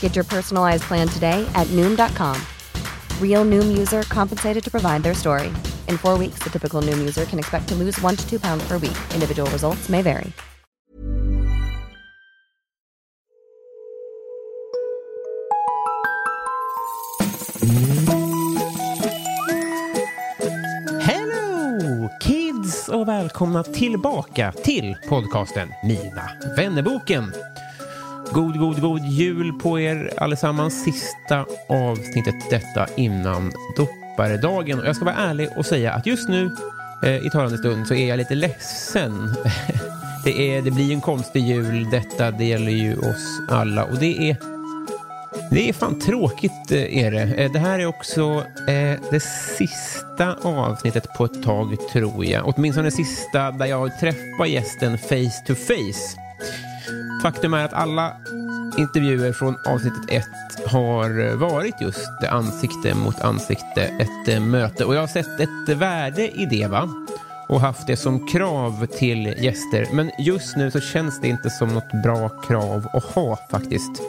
Get your personalized plan today at Noom.com. Real Noom user compensated to provide their story. In four weeks, the typical Noom user can expect to lose one to two pounds per week. Individual results may vary. Hello kids och välkomna tillbaka till podcasten Mina vännerboken. God, god, god jul på er allesammans. Sista avsnittet detta innan dopparedagen. Jag ska vara ärlig och säga att just nu eh, i talande stund så är jag lite ledsen. det, är, det blir en konstig jul detta. Det gäller ju oss alla och det är det är fan tråkigt eh, är det. Eh, det här är också eh, det sista avsnittet på ett tag tror jag. Åtminstone det sista där jag träffar gästen face to face. Faktum är att alla intervjuer från avsnittet ett har varit just ansikte mot ansikte, ett eh, möte. Och jag har sett ett värde i det va? Och haft det som krav till gäster. Men just nu så känns det inte som något bra krav att ha faktiskt.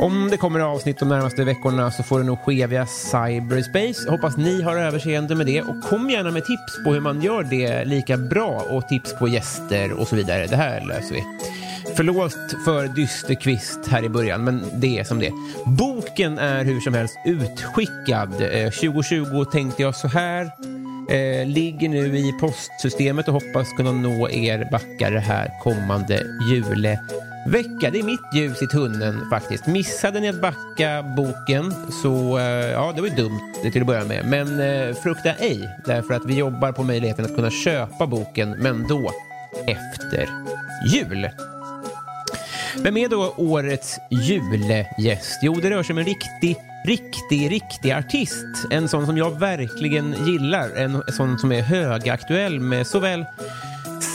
Om det kommer avsnitt de närmaste veckorna så får det nog ske via cyberspace. Hoppas ni har överseende med det och kom gärna med tips på hur man gör det lika bra och tips på gäster och så vidare. Det här löser vi. Förlåt för dysterkvist här i början, men det är som det är. Boken är hur som helst utskickad. Eh, 2020 tänkte jag så här. Eh, ligger nu i postsystemet och hoppas kunna nå er backare här kommande julevecka. Det är mitt ljus i tunneln faktiskt. Missade ni att backa boken så, eh, ja det var ju dumt till att börja med. Men eh, frukta ej, därför att vi jobbar på möjligheten att kunna köpa boken, men då efter jul. Vem är då årets julgäst? Jo, det rör sig om en riktig, riktig, riktig artist. En sån som jag verkligen gillar. En sån som är högaktuell med såväl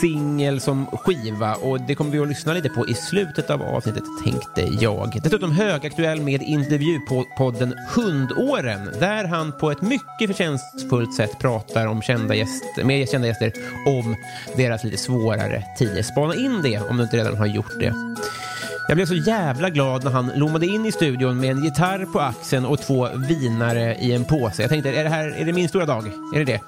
singel som skiva och det kommer vi att lyssna lite på i slutet av avsnittet tänkte jag. Dessutom högaktuell med intervjupodden Hundåren där han på ett mycket förtjänstfullt sätt pratar om kända gäster, med kända gäster om deras lite svårare tider. Spana in det om du inte redan har gjort det. Jag blev så jävla glad när han lommade in i studion med en gitarr på axeln och två vinare i en påse. Jag tänkte, är det här är det min stora dag? Är det det?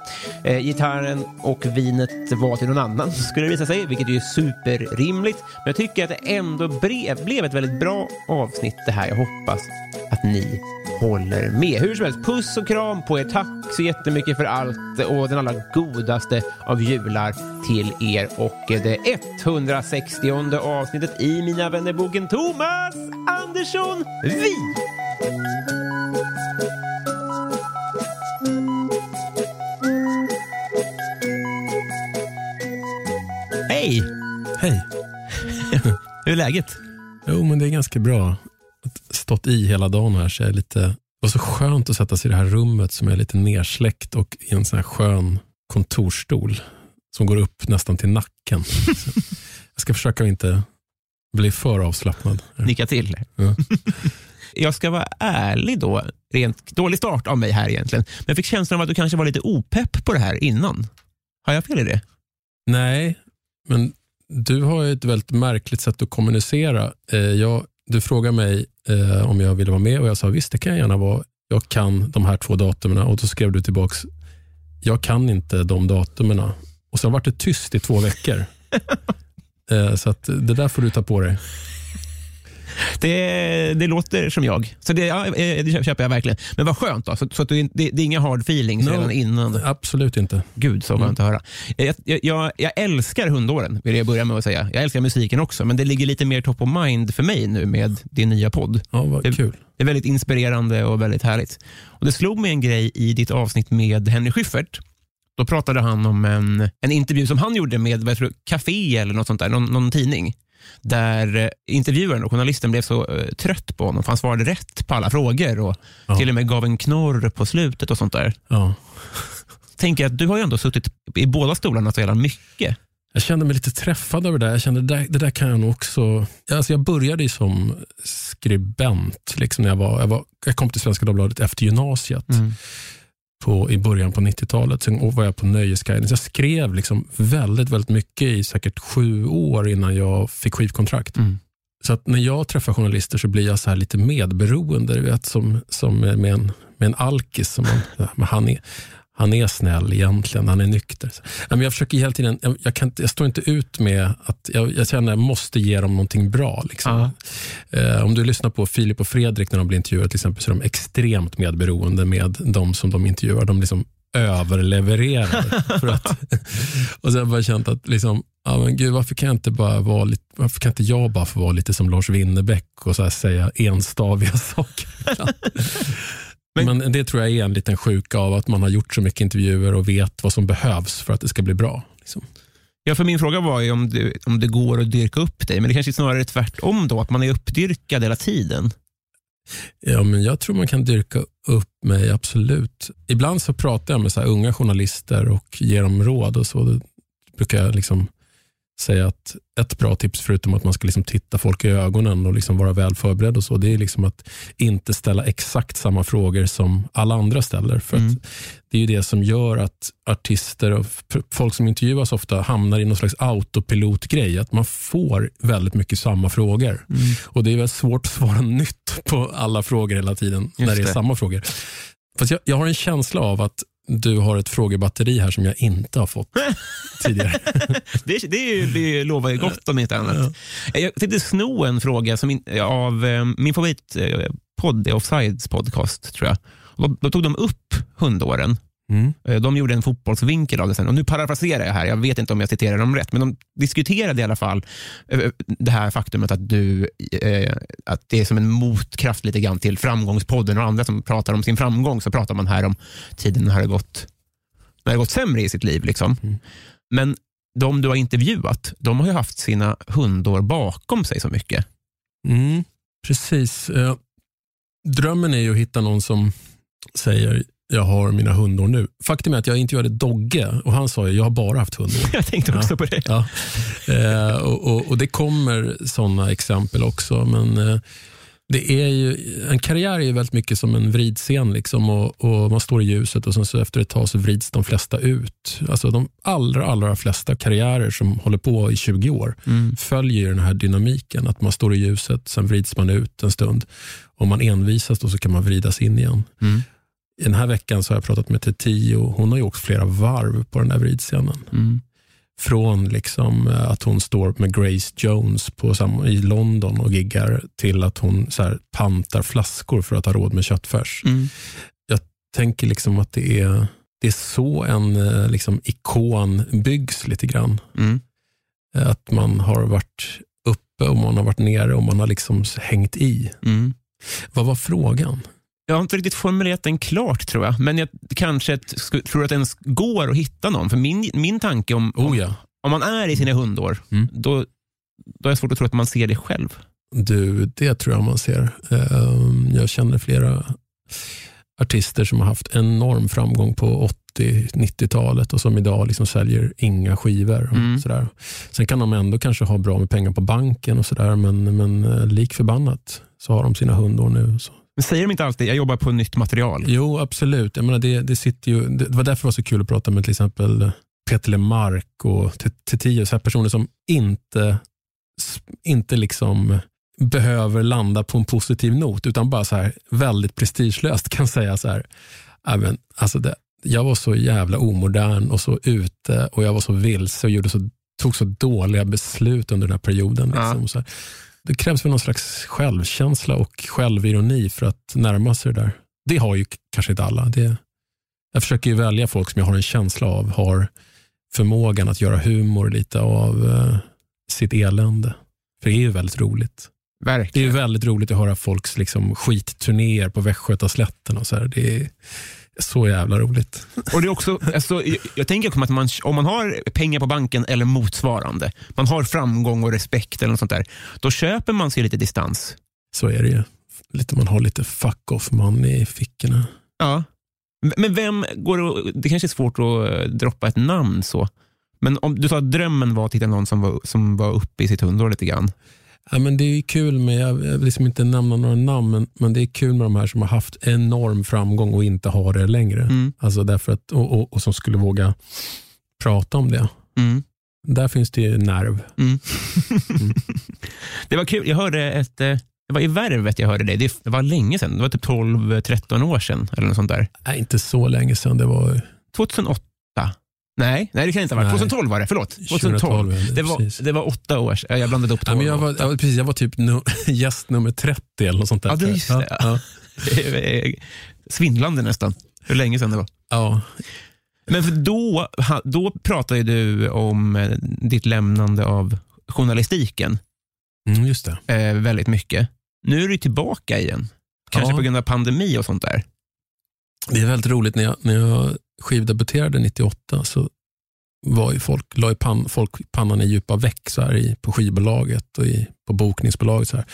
Eh, gitarren och vinet var till någon annan, skulle det visa sig, vilket är superrimligt. Men jag tycker att det ändå brev, blev ett väldigt bra avsnitt det här. Jag hoppas att ni håller med. Hur som helst, puss och kram på er. Tack så jättemycket för allt och den allra godaste av jular till er och det 160 avsnittet i Mina vänner vännerboken Thomas Andersson Vi. Hej! Hej. Hur är läget? Jo, men det är ganska bra. Att stått i hela dagen här så är lite... Det var så skönt att sätta sig i det här rummet som är lite nersläckt och i en sån här skön kontorstol som går upp nästan till nacken. Så jag ska försöka inte bli för avslappnad. Nicka till. Ja. Jag ska vara ärlig då, rent dålig start av mig här egentligen, men jag fick känslan av att du kanske var lite opepp på det här innan. Har jag fel i det? Nej, men du har ju ett väldigt märkligt sätt att kommunicera. Eh, jag, du frågade mig eh, om jag ville vara med och jag sa visst, det kan jag gärna vara. Jag kan de här två datumen och då skrev du tillbaks, jag kan inte de datumen. Och sen var det tyst i två veckor. eh, så att det där får du ta på dig. det, det låter som jag. Så det, ja, eh, det köper jag verkligen. Men vad skönt då. Så, så det, det är inga hard feelings No. redan innan. Absolut inte. Gud, så skönt att höra. Jag, jag, jag, jag älskar hundåren, vill jag börja med att säga. Jag älskar musiken också, men det ligger lite mer top of mind för mig nu med din nya podd. Ja, vad Det- kul. Det är väldigt inspirerande och väldigt härligt. Och Det slog mig en grej i ditt avsnitt med Henry Schyffert. Då pratade han om en, en intervju som han gjorde med vad jag tror, Café eller något sånt där, någon, någon tidning. Där eh, intervjuaren och journalisten blev så eh, trött på honom för han svarade rätt på alla frågor och Ja. till och med gav en knorr på slutet och sånt där. Ja. Tänker att du har ju ändå suttit i båda stolarna så jävla mycket. Jag kände mig lite träffad över det. Jag kände det där, det där kan jag nog också... Alltså jag började ju som skribent. Liksom när jag, var, jag, var, jag kom till Svenska Dagbladet efter gymnasiet på, i början på 90-talet. Sen var jag på Nöjesguiden. Så jag skrev liksom väldigt, väldigt mycket i säkert sju år innan jag fick skivkontrakt. Mm. Så att när jag träffar journalister så blir jag så här lite medberoende. Du vet, som, som med, en, med en alkis. Som man, han, är, han är snäll egentligen, han är nykter. Men jag försöker hela tiden, jag, jag, kan, jag står inte ut med att jag, jag känner att jag måste ge dem någonting bra. Liksom. Eh, om du lyssnar på Filip och Fredrik när de blir intervjuade till exempel, så är de extremt medberoende med de som de intervjuar. De liksom överlevererar. för att, och sen har jag bara känt att liksom, ja, men gud, varför kan jag inte bara vara lite, varför kan inte jag bara få vara lite som Lars Winnerbäck och så säga enstaviga saker? Men, Men- det tror jag är en liten sjuka av att man har gjort så mycket intervjuer och vet vad som behövs för att det ska bli bra. Liksom. Ja, för min fråga var ju om, du, om det går att dyrka upp dig, men det kanske snarare är tvärtom då, att man är uppdyrkad hela tiden. Ja, men jag tror man kan dyrka upp mig, absolut. Ibland så pratar jag med så här unga journalister och ger dem råd och så. Då brukar jag liksom säga att ett bra tips, förutom att man ska liksom titta folk i ögonen och liksom vara väl förberedd, och så, det är liksom att inte ställa exakt samma frågor som alla andra ställer. För Mm. att Det är ju det som gör att artister och folk som intervjuas ofta hamnar i någon slags autopilotgrej. Att man får väldigt mycket samma frågor. Och Det är väl svårt att svara nytt på alla frågor hela tiden när det är det. samma frågor. Fast jag, jag har en känsla av att du har ett frågebatteri här som jag inte har fått tidigare. Det, det, är ju- det lovar ju gott om inte annat. Jag tänkte sno en fråga som in, av eh, min favoritpodd, är Offsides podcast, tror jag. Då tog de upp hundåren. Mm. Eh, De gjorde en fotbollsvinkel av det sen. Och nu parafraserar jag här, jag vet inte om jag citerar dem rätt, men de diskuterade i alla fall eh, det här faktumet att, du, eh, att det är som en motkraft lite grann till Framgångspodden och andra som pratar om sin framgång, så pratar man här om tiden när det har gått, när det har gått sämre i sitt liv. Liksom. Mm. Men de du har intervjuat, de har ju haft sina hundår bakom sig så mycket. Mm, precis. Eh, drömmen är ju att hitta någon som säger jag har mina hundår nu. Faktum är att jag intervjuade Dogge och han sa ju jag har bara haft hundår. Jag tänkte också Ja. på det. Ja. Eh, och, och, och Det kommer sådana exempel också. Men eh, det är ju, en karriär är ju väldigt mycket som en vridscen. Liksom, och, och Man står i ljuset och sen så efter ett tag så vrids de flesta ut. Alltså De allra, allra flesta karriärer som håller på i 20 år Mm. följer ju den här dynamiken. Att man står i ljuset, sen vrids man ut en stund. Om man envisas då så kan man vridas in igen. Mm. Den här veckan så har jag pratat med Tio. Hon har ju åkt flera varv på den där vridscenen. Mm. Från liksom eh, att hon står med Grace Jones på sam- i London och giggar till att hon så här, pantar flaskor för att ha råd med köttfärs. Mm. tänker liksom att det är, det är så en eh, liksom, ikon byggs lite grann. Mm. Eh, Att man har varit uppe och man har varit nere och man har liksom hängt i. Mm. Vad var frågan? Jag har inte riktigt formulerat den klart tror jag, men jag kanske ett, tror att det ens går att hitta någon. För min, min tanke om, Oh ja, om man är i sina hundår, Mm. då, då är det svårt att tro att man ser det själv. du, det tror jag man ser. Eh, Jag känner flera artister som har haft enorm framgång på 80-90-talet och som idag liksom säljer inga skivor. Och Mm. sådär. Sen kan de ändå kanske ha bra med pengar på banken och sådär men, men eh, lik förbannat så har de sina hundår nu. Så. Men säger de inte alltid, jag jobbar på nytt material? Jo, absolut. Jag menar, det, det, sitter ju, det, det var därför det var så kul att prata med till exempel Peter Lemark och Tetius, så här personer som inte, inte liksom behöver landa på en positiv not, utan bara så här väldigt prestigelöst kan säga så här, "Ja, men, alltså det, jag var så jävla omodern och så ute och jag var så vilse och gjorde så, tog så dåliga beslut under den här perioden. Ja. Liksom, och så här. Det krävs väl någon slags självkänsla och självironi för att närma sig det där. Det har ju kanske inte alla. Det, jag försöker ju välja folk som jag har en känsla av har förmågan att göra humor lite av eh, sitt elände. För det är ju väldigt roligt. Det är Verkligen. ju väldigt roligt att höra folks liksom, skitturnéer på Västgötaslätten. Och så här. Det är så jävla roligt. Och det är också, alltså, jag, jag tänker också att man, om man har pengar på banken eller motsvarande, man har framgång och respekt eller något sånt där, då köper man sig lite distans. Så är det ju. Lite, man har lite fuck off man i fickorna. Ja. Men vem går det, det kanske är svårt att eh, droppa ett namn så, men om du sa att drömmen var att hitta någon som var, som var uppe i sitt hundår lite grann. Ja, men det är kul med, jag vill liksom inte nämna några namn, men, men det är kul med de här som har haft enorm framgång och inte har det längre. Mm. Alltså därför att, och, och, och som skulle våga prata om det. Mm. Där finns det ju nerv. Mm. det var kul, jag hörde ett, eh, det var i Värvet jag hörde det, det det var länge sedan, det var typ 12-13 år sedan eller något sånt där. Nej, inte så länge sedan. Det var 2008? Nej, nej det kan inte ha varit. Nej. 2012 var det, förlåt. 2012. 2012. ja, Det var, det var åtta år. Jag blandade upp Ja, men jag, var, 12 jag, precis, jag var typ nu, gäst nummer 30 eller något sånt där. Ja, det just det. Ja, ja. Svindlande nästan, hur länge sedan det var. ja. Men för då, då pratade du om eh, ditt lämnande av journalistiken Mm, just det. eh, väldigt mycket. Nu är du tillbaka igen. Kanske Ja. på grund av pandemi och sånt där. Det är väldigt roligt. När jag, när jag skivdebuterade 98 så var ju folk, la ju pan, folk pannan i djupa veck så här i, på skivbolaget och i, på bokningsbolaget. Så här.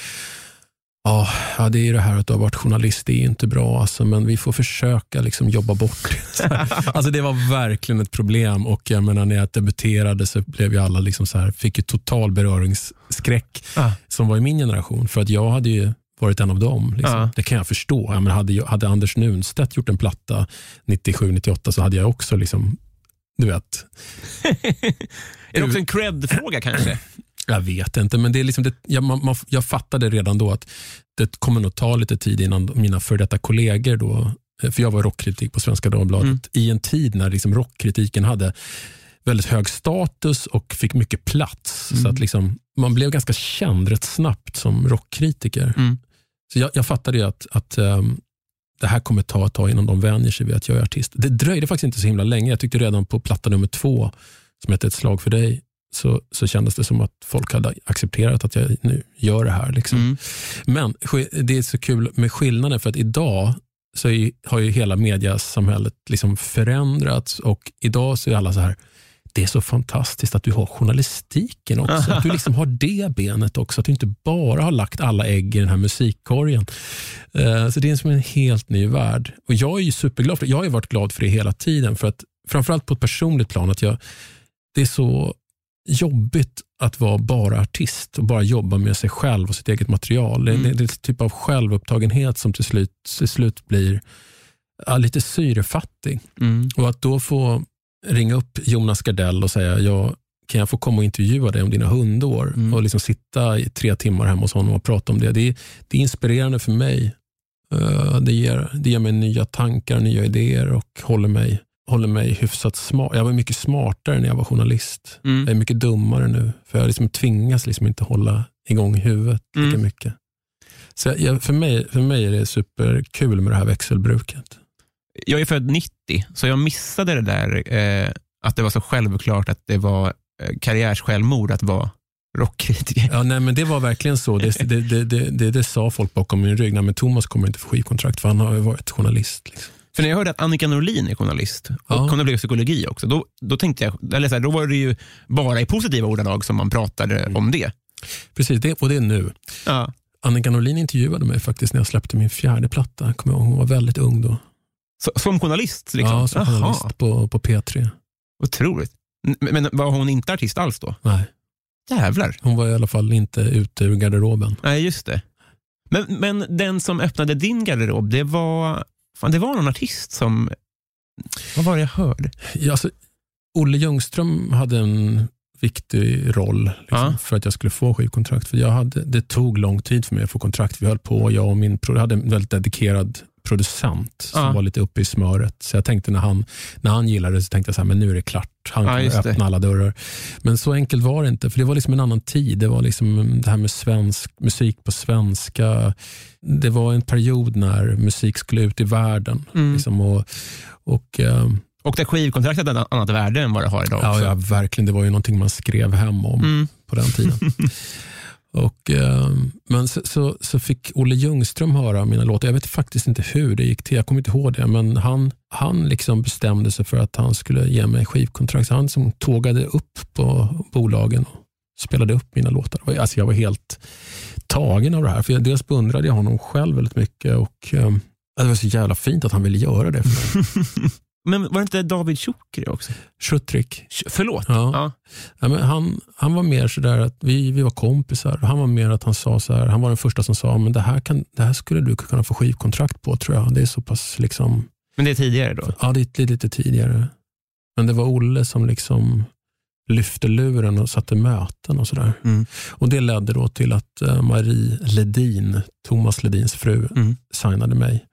Ja, ja, det är ju det här att du har varit journalist, det är inte bra, alltså, men vi får försöka liksom jobba bort det. Alltså, det var verkligen ett problem och jag menar, när jag debuterade så blev ju alla liksom så här, fick ju total beröringsskräck Ah. som var i min generation. För att jag hade ju varit en av dem. Liksom. Ja. Det kan jag förstå. Jag menar, hade, hade Anders Nunstedt gjort en platta 97-98 så hade jag också, liksom, du vet, Är det också en cred-fråga kanske? jag vet inte, men det är liksom det, jag, man, man, jag fattade redan då att det kommer nog ta lite tid innan mina för detta kollegor, då, eh, för jag var rockkritik på Svenska Dagbladet, Mm. i en tid när liksom rockkritiken hade väldigt hög status och fick mycket plats. Så att liksom, man blev ganska känd rätt snabbt som rockkritiker. Mm. Så jag, jag fattade ju att, att ehm, det här kommer ta ett tag innan de vänjer sig vid att jag är artist. Det dröjde faktiskt inte så himla länge. Jag tyckte redan på platta nummer två, som hette Ett slag för dig, så, så kändes det som att folk hade accepterat att jag nu gör det här. Liksom. Mm. Men det är så kul med skillnaden, för att idag så är, har ju hela mediasamhället liksom förändrats och idag så är alla så här, det är så fantastiskt att du har journalistiken också. Att du liksom har det benet också. Att du inte bara har lagt alla ägg i den här musikkorgen. Eh, Så det är som en helt ny värld. Och Jag är ju superglad för det. Jag har ju varit glad för det hela tiden. För att Framförallt på ett personligt plan. att jag, Det är så jobbigt att vara bara artist och bara jobba med sig själv och sitt eget material. Det, Mm. det, det är en typ av självupptagenhet som till slut, till slut blir ja, lite syrefattig. Mm. Och att då få ringa upp Jonas Gardell och säga, ja, kan jag få komma och intervjua dig om dina hundår? Mm. Och liksom sitta i tre timmar hemma hos honom och prata om det. Det är, det är inspirerande för mig. Eh, Det ger, det ger mig nya tankar, nya idéer och håller mig, håller mig hyfsat smart. Jag var mycket smartare när jag var journalist. Mm. Jag är mycket dummare nu, för jag liksom tvingas liksom inte hålla igång huvudet lika Mm. mycket. Så jag- jag, för, mig, för mig är det superkul med det här växelbruket. Jag är född 90, så jag missade det där eh, att det var så självklart att det var eh, karriärssjälvmord att vara rockkritiker. Ja, nej, men det var verkligen så. Det, det, det, det, sa folk bakom min rygg. Nej, men Thomas kommer inte få skivkontrakt för han har varit journalist. Liksom. För när jag hörde att Annika Norlin är journalist och Ja. kommer bli psykologi också, då, då tänkte jag, eller så här, då var det ju bara i positiva ordalag som man pratade Mm. om det. Precis, det, och det är nu. Ja. Annika Norlin intervjuade mig faktiskt när jag släppte min fjärde platta. Kommer jag ihåg, hon var väldigt ung då. Så, som journalist? Liksom. Ja, som journalist på, på P3. Otroligt. Men var hon inte artist alls då? Nej, Jävlar. hon var i alla fall inte ute ur garderoben. Nej, just det. Men, men den som öppnade din garderob, det var, fan, det var någon artist som... Vad var det jag hörde? Ja, alltså, Olle Ljungström hade en viktig roll liksom, Ja. för att jag skulle få skivkontrakt. För jag hade, det tog lång tid för mig att få kontrakt. Vi höll på, jag och min jag hade en väldigt dedikerad producent som Ja. var lite uppe i smöret. Så jag tänkte när han, när han gillade det så tänkte jag så här, men nu är det klart. Han Ja, kunde just det. öppna alla dörrar. Men så enkelt var det inte, för det var liksom en annan tid. Det var liksom det här med svensk musik på svenska. Det var en period när musik skulle ut i världen. Mm. Liksom, och, och, ehm, Och där skivkontraktet hade ett annat värde än vad det har idag ja, också. ja, verkligen. Det var ju någonting man skrev hem om Mm. på den tiden. Och, eh, men så, så, så fick Olle Ljungström höra mina låtar. Jag vet faktiskt inte hur det gick till. Jag kommer inte ihåg det. Men han, han liksom bestämde sig för att han skulle ge mig skivkontrakt. Så han som tågade upp på bolagen och spelade upp mina låtar. Alltså jag var helt tagen av det här. För jag, dels beundrade jag honom själv väldigt mycket. Och, Eh, det var så jävla fint att han ville göra det för mig. Men var det inte David Chukri också? Schutrik. Sh- Förlåt. Ja. Ja. Ja, men han, han var mer sådär att vi, vi var kompisar. Han var mer att han sa så här, han var den första som sa, men det här, kan, det här skulle du kunna få skivkontrakt på tror jag. Det är så pass liksom, Men det är tidigare då? ja det är lite, lite tidigare. Men det var Olle som liksom lyfte luren och satte möten och sådär. Mm. Och det ledde då till att eh, Marie Ledin, Thomas Ledins fru, Mm. signade mig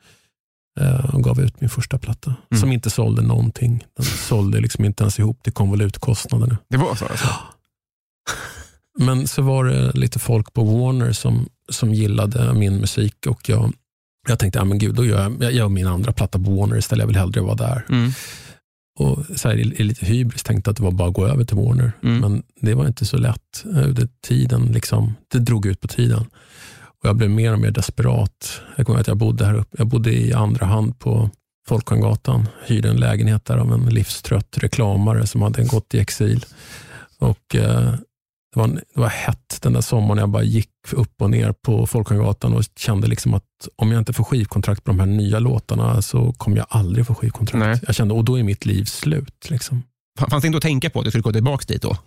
och gav ut min första platta. Mm. Som inte sålde någonting. Den sålde liksom inte ens ihop till konvolutkostnaderna. Det var så alltså? Men så var det lite folk på Warner som, som gillade min musik och jag, jag tänkte, ja, men gud, då gör jag, jag gör min andra platta på Warner istället. Jag vill hellre vara där. Mm. Och så här, i, i lite hybris tänkte att det var bara att gå över till Warner. Mm. Men det var inte så lätt. Eh, Det, tiden liksom, det drog ut på tiden. Och Jag blev mer och mer desperat. Jag kommer ihåg att jag bodde här uppe. Jag bodde i andra hand på Folkungagatan. Hyrde en lägenhet där av en livstrött reklamare som hade gått i exil. Och eh, det, var, det var hett den där sommaren. Jag bara gick upp och ner på Folkungagatan och kände liksom att om jag inte får skivkontrakt på de här nya låtarna så kommer jag aldrig få skivkontrakt. Nej. Jag kände, och då är mitt liv slut. Liksom. Fanns det inte att tänka på att du skulle gå tillbaka dit då?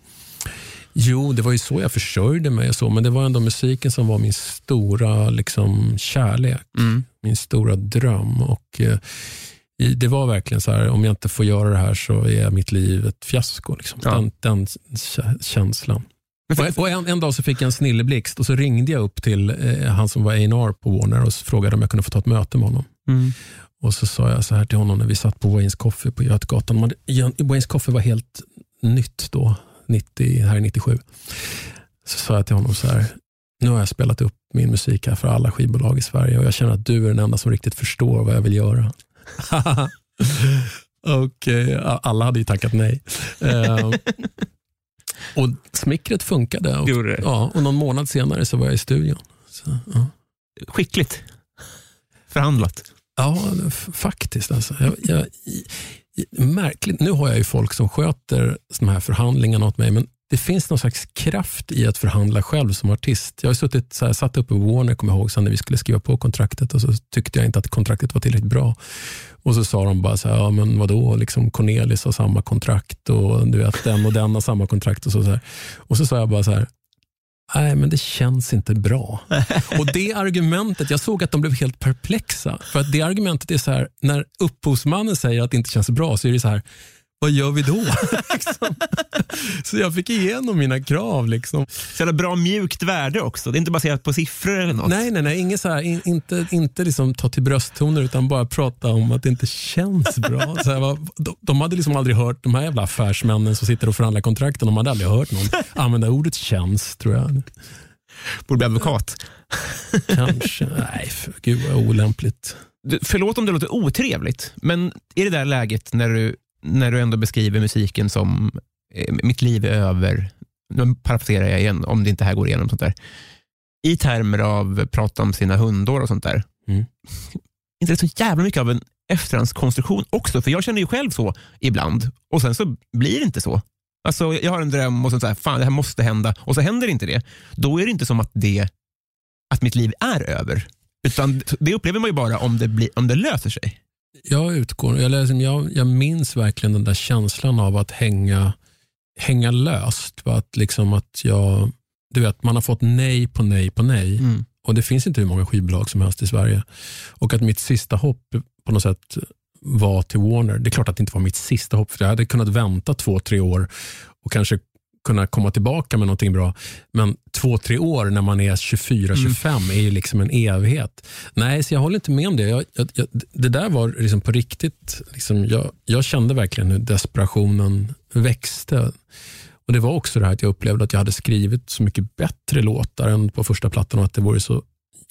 Jo, det var ju så jag försörjde mig, och så, men det var ändå musiken som var min stora liksom, kärlek, Mm. min stora dröm. Och eh, Det var verkligen så här, om jag inte får göra det här så är mitt liv ett fiasko. Liksom. Ja. Den, den kä- känslan. Och, en, en dag så fick jag en snilleblixt och så ringde jag upp till eh, han som var A&R på Warner och frågade om jag kunde få ta ett möte med honom. mm. Och så sa jag så här till honom när vi satt på Waynes Coffee på Götgatan. Man- Waynes Coffee var helt nytt då, 90, här är 97. Så sa jag till honom så här, nu har jag spelat upp min musik här för alla skivbolag i Sverige och jag känner att du är den enda som riktigt förstår vad jag vill göra. och eh, alla hade ju tackat nej. Eh, och smickret funkade. Och, Gjorde det? ja, och någon månad senare så var jag i studion. Så, ja. Skickligt förhandlat. Ja, faktiskt. Alltså. Jag, jag, märkligt. Nu har jag ju folk som sköter de här förhandlingarna åt mig, men det finns någon slags kraft i att förhandla själv som artist. Jag har suttit så här, satt uppe på Warner, kommer jag ihåg, sen när vi skulle skriva på kontraktet och så tyckte jag inte att kontraktet var tillräckligt bra. Och så sa de bara så här, ja men vadå, liksom Cornelis har samma kontrakt och du vet, den och den har samma kontrakt. Och så, så här. Och så sa jag bara så här, Nej, men det känns inte bra. Och det argumentet, jag såg att de blev helt perplexa. För att det argumentet är så här, när upphovsmannen säger att det inte känns bra så är det så här, vad gör vi då? Liksom. Så jag fick igenom mina krav. Liksom. Så jävla bra mjukt värde också. Det är inte baserat på siffror eller något. Nej, nej, nej, inget så här, in, inte, inte liksom ta till brösttoner utan bara prata om att det inte känns bra. Så här, de, de hade liksom aldrig hört, de här jävla affärsmännen som sitter och förhandlar kontrakten, de hade aldrig hört någon använda ordet känns, tror jag. Borde bli advokat. Kanske. Nej, för, gud vad olämpligt. Du, förlåt om det låter otrevligt, men i det där läget när du, när du ändå beskriver musiken som eh, mitt liv är över, nu parafraserar jag igen om det inte här går igenom, sånt där. i termer av prata om sina hundår och sånt där. Mm. inte så jävla mycket av en efterhandskonstruktion också? För jag känner ju själv så ibland och sen så blir det inte så. Alltså, jag har en dröm och så här, fan det här måste hända och så händer inte det. Då är det inte som att, det, att mitt liv är över. Utan det upplever man ju bara om det, blir, om det löser sig. Jag utgår, jag, läser, jag, jag minns verkligen den där känslan av att hänga, hänga löst. Att, liksom att jag, du vet, man har fått nej på nej på nej. Mm. Och det finns inte hur många skivbolag som helst i Sverige. Och att mitt sista hopp på något sätt var till Warner. Det är klart att det inte var mitt sista hopp, för jag hade kunnat vänta två, tre år och kanske kunna komma tillbaka med någonting bra. Men två, tre år när man är 24-25 mm. är ju liksom en evighet. Nej, så jag håller inte med om det. Jag, jag, jag, det där var liksom på riktigt. Liksom jag, jag kände verkligen hur desperationen växte. Och Det var också det här att jag upplevde att jag hade skrivit så mycket bättre låtar än på första plattan och att det vore så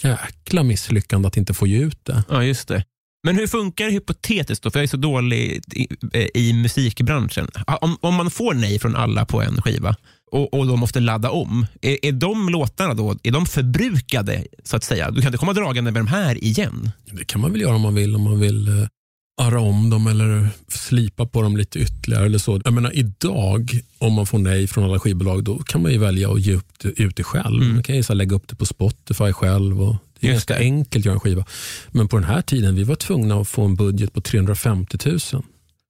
jäkla misslyckande att inte få ge ut det. Ja, just det. Men hur funkar det hypotetiskt då? För jag är så dålig i, i musikbranschen. Om, om, man får nej från alla på en skiva och, och de måste ladda om, är, är de låtarna då är de förbrukade? så att säga? Du kan inte komma dragande med de här igen? Det kan man väl göra om man vill. Om man vill eh, arra om dem eller slipa på dem lite ytterligare. eller så. Jag menar, idag, om man får nej från alla skivbolag, då kan man ju välja att ge upp det, ut det själv. Mm. Man kan ju så lägga upp det på Spotify själv. Och det är ganska enkelt att göra en skiva. Men på den här tiden vi var tvungna att få en budget på 350 000.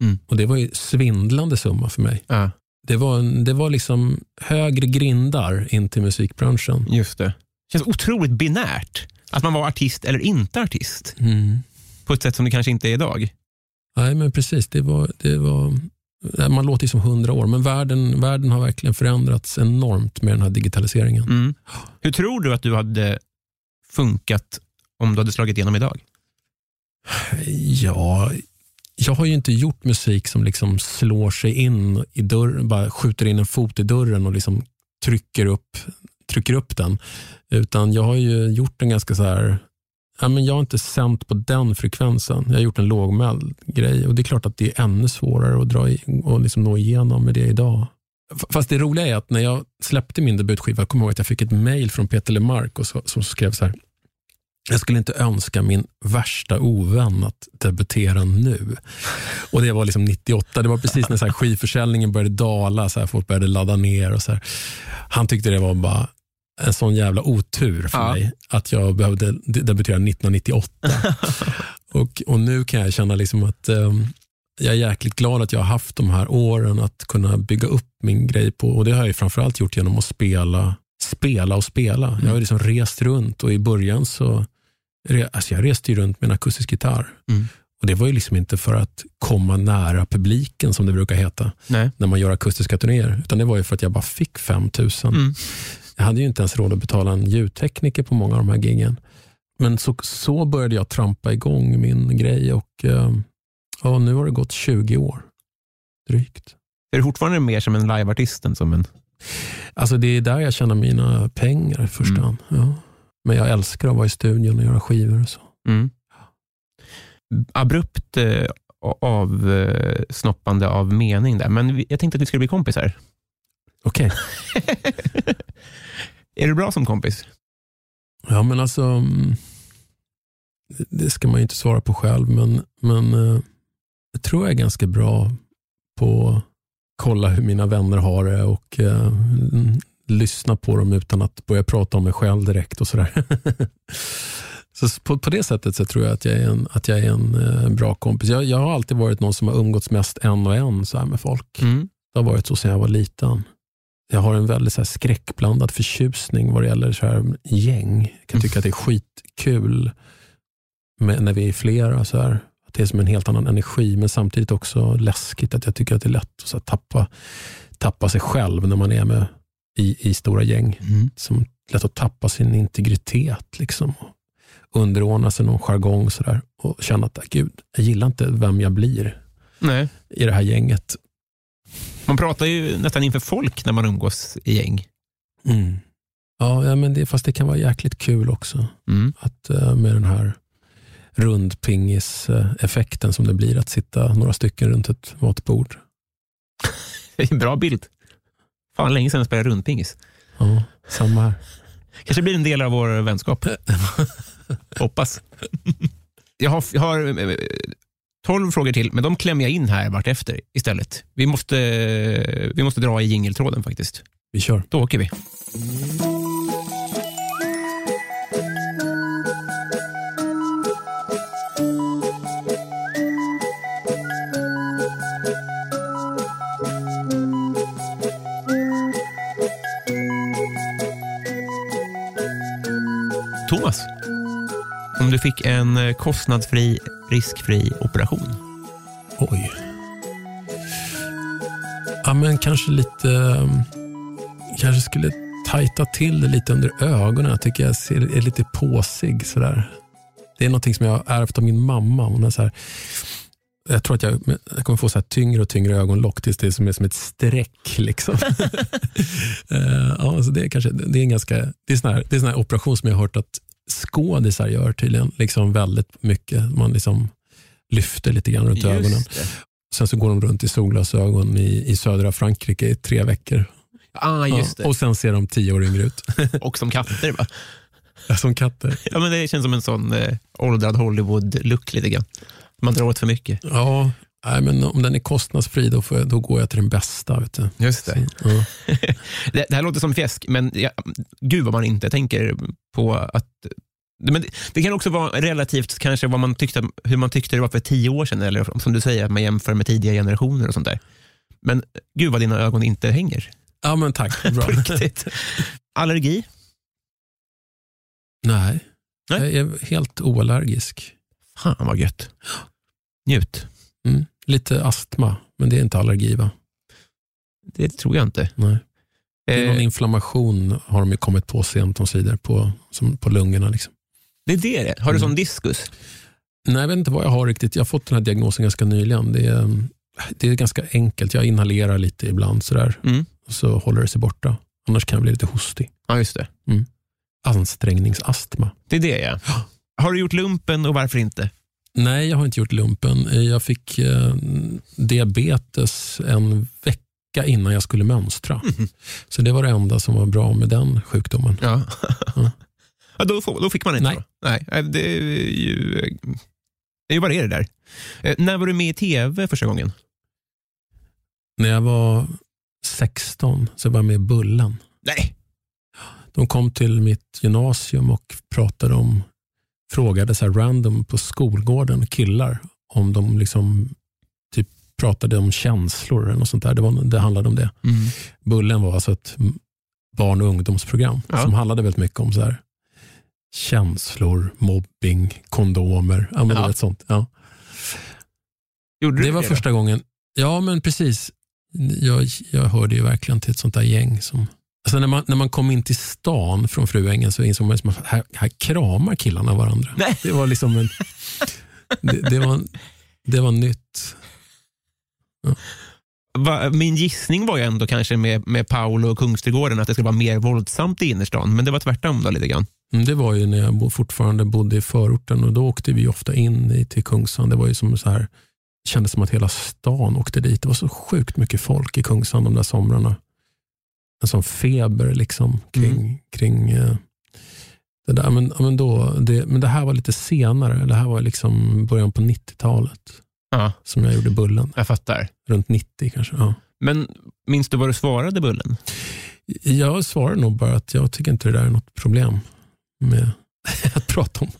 Mm. Och Det var en svindlande summa för mig. Ja. Det, var, det var liksom högre grindar in till musikbranschen. Just det. Det känns otroligt binärt. Att man var artist eller inte artist. Mm. På ett sätt som det kanske inte är idag. Nej, men precis. Det var, det var, man låter som hundra år, men världen, världen har verkligen förändrats enormt med den här digitaliseringen. Mm. Hur tror du att du hade funkat om du hade slagit igenom idag? Ja, jag har ju inte gjort musik som liksom slår sig in i dörren, bara skjuter in en fot i dörren och liksom trycker upp, trycker upp den. Utan jag har ju gjort en ganska så här ja, men jag har inte sänt på den frekvensen. Jag har gjort en lågmäld grej och det är klart att det är ännu svårare att dra i, och liksom nå igenom med det idag. Fast det roliga är att när jag släppte min debutskiva, jag kommer ihåg att jag fick ett mail från Peter Lemark och så, som skrev så här. Jag skulle inte önska min värsta ovän att debutera nu. Och Det var liksom 98. Det var precis när så här skivförsäljningen började dala. Så här, folk började ladda ner. och så här. Han tyckte det var bara en sån jävla otur för ja. mig att jag behövde debutera 1998. och, och nu kan jag känna liksom att um, jag är jäkligt glad att jag har haft de här åren att kunna bygga upp min grej på. Och Det har jag framförallt gjort genom att spela, spela och spela. Mm. Jag har liksom rest runt och i början så alltså jag reste runt med en akustisk gitarr. Mm. Och Det var ju liksom inte för att komma nära publiken som det brukar heta Nej. när man gör akustiska turnéer. Utan det var ju för att jag bara fick 5000. Mm. Jag hade ju inte ens råd att betala en ljudtekniker på många av de här giggen. Men så, så började jag trampa igång min grej och eh, ja, nu har det gått 20 år. Drygt. Är du fortfarande mer som en liveartist än som en... Alltså det är där jag tjänar mina pengar i första mm. hand. Ja. Men jag älskar att vara i studion och göra skivor och så. Mm. Abrupt eh, avsnoppande eh, av mening där, men jag tänkte att vi skulle bli kompisar. Okej. Okay. är du bra som kompis? Ja, men alltså, mm, det ska man ju inte svara på själv, men, men eh, jag tror jag är ganska bra på att kolla hur mina vänner har det och uh, lyssna på dem utan att börja prata om mig själv direkt och sådär. så på, på det sättet så tror jag att jag är en, att jag är en uh, bra kompis. Jag, jag har alltid varit någon som har umgåtts mest en och en så med folk. Mm. Det har varit så sedan jag var liten. Jag har en väldigt så här skräckblandad förtjusning vad det gäller så här gäng. Jag kan tycka att det är skitkul med, när vi är flera. Så här. Det är som en helt annan energi, men samtidigt också läskigt. att Jag tycker att det är lätt att tappa, tappa sig själv när man är med i, i stora gäng. Mm. Som lätt att tappa sin integritet. Liksom. Underordna sig någon jargong så där, och känna att gud, jag gillar inte vem jag blir Nej. i det här gänget. Man pratar ju nästan inför folk när man umgås i gäng. Mm. Ja, men det, fast det kan vara jäkligt kul också. Mm. Att uh, Med den här rundpingis-effekten som det blir att sitta några stycken runt ett matbord. Bra bild. Fan, länge sedan jag spelade rundpingis. Ja, samma här. kanske blir en del av vår vänskap. Hoppas. jag har, jag har 12 frågor till, men de klämmer jag in här vart efter istället. Vi måste, vi måste dra i jingeltråden faktiskt. Vi kör. Då åker vi. Thomas, om du fick en kostnadsfri riskfri operation? Oj. Ja, men kanske lite, kanske skulle tajta till det lite under ögonen. Jag tycker jag ser, är lite påsig sådär. Det är någonting som jag har ärvt av min mamma. Hon är så här, jag tror att jag, jag kommer få så tyngre och tyngre ögonlock tills det är som, är som ett streck. Liksom. Eh, ja, så det, är kanske, det är en ganska, det är sån här, det är sån här operation som jag har hört att skådisar gör tydligen. Liksom väldigt mycket. Man liksom lyfter lite grann runt Just ögonen. det. Sen så går de runt i solglasögon i, i södra Frankrike i tre veckor. Ah, just Ja, det. och sen ser de tio år yngre ut. Och som katter va? som katter. Ja, men det känns som en sån eh, åldrad Hollywood-look lite grann. Man drar åt för mycket. Ja, nej, men om den är kostnadsfri då, får jag, då går jag till den bästa. Vet du. Just Så, ja. det, det här låter som fjäsk, men ja, gud vad man inte tänker på att men det, det kan också vara relativt kanske vad man tyckte, hur man tyckte det var för tio år sedan, eller som du säger, att man jämför med tidiga generationer och sånt där. Men gud vad dina ögon inte hänger. ja, men tack. Bra. Allergi? nej, Nej. jag är helt oallergisk. Fan vad gött. Njut. Mm. Lite astma, men det är inte allergi va? Det tror jag inte. Nej. Det är någon Eh, inflammation har de kommit på sent omsider på, som, på lungorna. Liksom. det är det Har du Mm. sån diskus? Nej, jag vet inte vad jag har riktigt. Jag har fått den här diagnosen ganska nyligen. Det är, det är ganska enkelt. Jag inhalerar lite ibland sådär, Mm. och så håller det sig borta. Annars kan jag bli lite hostig. Ja, just det. Ansträngningsastma. Det är det ja. Har du gjort lumpen och varför inte? Nej, jag har inte gjort lumpen. Jag fick eh, diabetes en vecka innan jag skulle mönstra. Mhm. Så det var det enda som var bra med den sjukdomen. Ja. Ja. ja då, får, då fick man inte Nej. då? Nej. eh, Det är ju, det är ju vad det är det där. Eh, när var du med i tv första gången? När jag var 16 så var jag med i Bullen. Nej. De kom till mitt gymnasium och pratade om, frågade så här random på skolgården, killar, om de liksom typ pratade om känslor eller något sånt där. Det, var, det handlade om det. Mm. Bullen var alltså ett barn och ungdomsprogram Ja. som handlade väldigt mycket om så här, känslor, mobbing, kondomer. Ja, men Ja. det sånt. Ja. Gjorde Det var då? första gången. Ja, men precis. Jag, jag hörde ju verkligen till ett sånt där gäng som Alltså när, man, när man kom in till stan från Fruängen så insåg man liksom att här, här kramar killarna varandra. Nej. Det var liksom en, det, det, var, det var nytt. Va, min gissning var ju ändå kanske med, med Paolo och Kungsträdgården att det skulle vara mer våldsamt i innerstan, men det var tvärtom då lite grann. Mm, Det var ju när jag fortfarande bodde i förorten och då åkte vi ofta in i, till Kungsan. Det var ju som så här, kändes som att hela stan åkte dit. Det var så sjukt mycket folk i Kungsan de där somrarna. En sån feber liksom kring, Mm. kring eh, det där. Men, men, då, det, men det här var lite senare. Det här var liksom början på 90-talet Ja, som jag gjorde Bullen. jag fattar. Runt 90 kanske. Ja. Men minns du vad du svarade Bullen? Jag svarar nog bara att jag tycker inte det där är något problem med att prata om.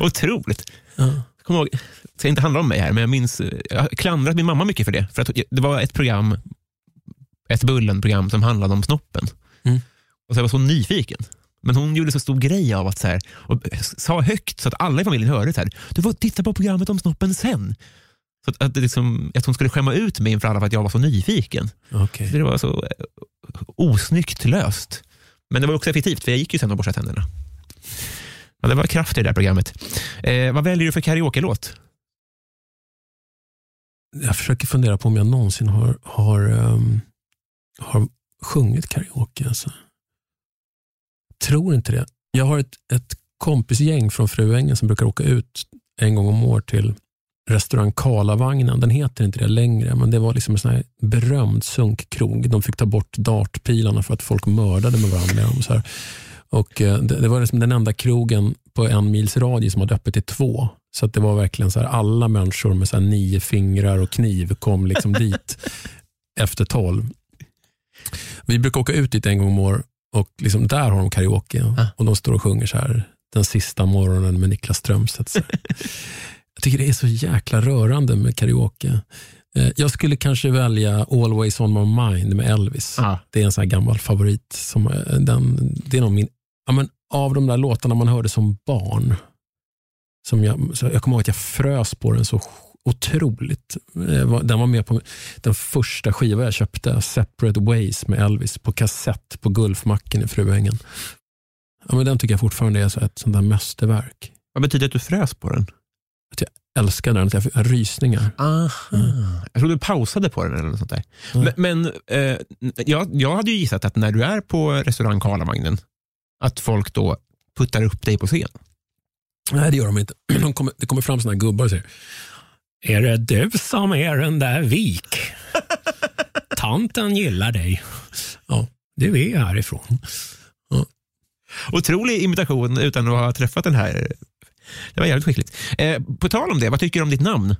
Otroligt. Ja. Kom ihåg, det ska inte handla om mig här, men jag minns, jag har klandrat min mamma mycket för det. För att det var ett program, ett Bullen-program som handlade om snoppen. Mm. Och så jag var så nyfiken. Men hon gjorde så stor grej av att så här, och sa högt så att alla i familjen hörde så här, du får titta på programmet om snoppen sen. Så att, att, det liksom, att hon skulle skämma ut mig inför alla för att jag var så nyfiken. Så det var så eh, osnyggt löst. Men det var också effektivt, för jag gick ju sen och borstade tänderna. Ja, det var kraft i det där programmet. Eh, vad väljer du för karaoke-låt? Jag försöker fundera på om jag någonsin har, har, ehm, har sjungit karaoke. Alltså. Tror inte det. Jag har ett, ett kompisgäng från Fruängen som brukar åka ut en gång om året till restaurang Karlavagnen. Den heter inte det längre, men det var liksom en sån här berömd sunkkrog. De fick ta bort dartpilarna för att folk mördade med varandra. Och så här. Och, eh, det, det var liksom den enda krogen på en mils radie som hade öppet till två. Så att det var verkligen så här, alla människor med så här nio fingrar och kniv kom liksom dit efter tolv. Vi brukar åka ut dit en gång om år och liksom där har de karaoke. Ah. Och de står och sjunger så här, den sista morgonen med Niklas Strömstedt. Jag tycker det är så jäkla rörande med karaoke. Eh, Jag skulle kanske välja Always on my mind med Elvis. Ja. Det är en sån här gammal favorit. Som, eh, den, det är nog min, ja, men av de där låtarna man hörde som barn. Som jag, så jag kommer ihåg att jag frös på den så otroligt. Eh, Den var med på den första skivan jag köpte, Separate Ways med Elvis, på kassett på Gulfmacken i Fruängen. Ja, men den tycker jag fortfarande är så ett sånt där mästerverk. Vad betyder det att du frös på den? Jag älskar den, att jag fick rysningar. Aha. Jag tror du pausade på den eller något sånt där. Mm. Men, men eh, jag, jag hade ju gissat att när du är på restaurang Karlavagnen, att folk då puttar upp dig på scen. Nej, det gör de inte. De kommer, det kommer fram såna här gubbar och säger Är det du som är den där vik? Tanten gillar dig. Ja, det är härifrån. Otrolig imitation utan att ha träffat den här. Det var jävligt skickligt. Eh, på tal om det, vad tycker du om ditt namn?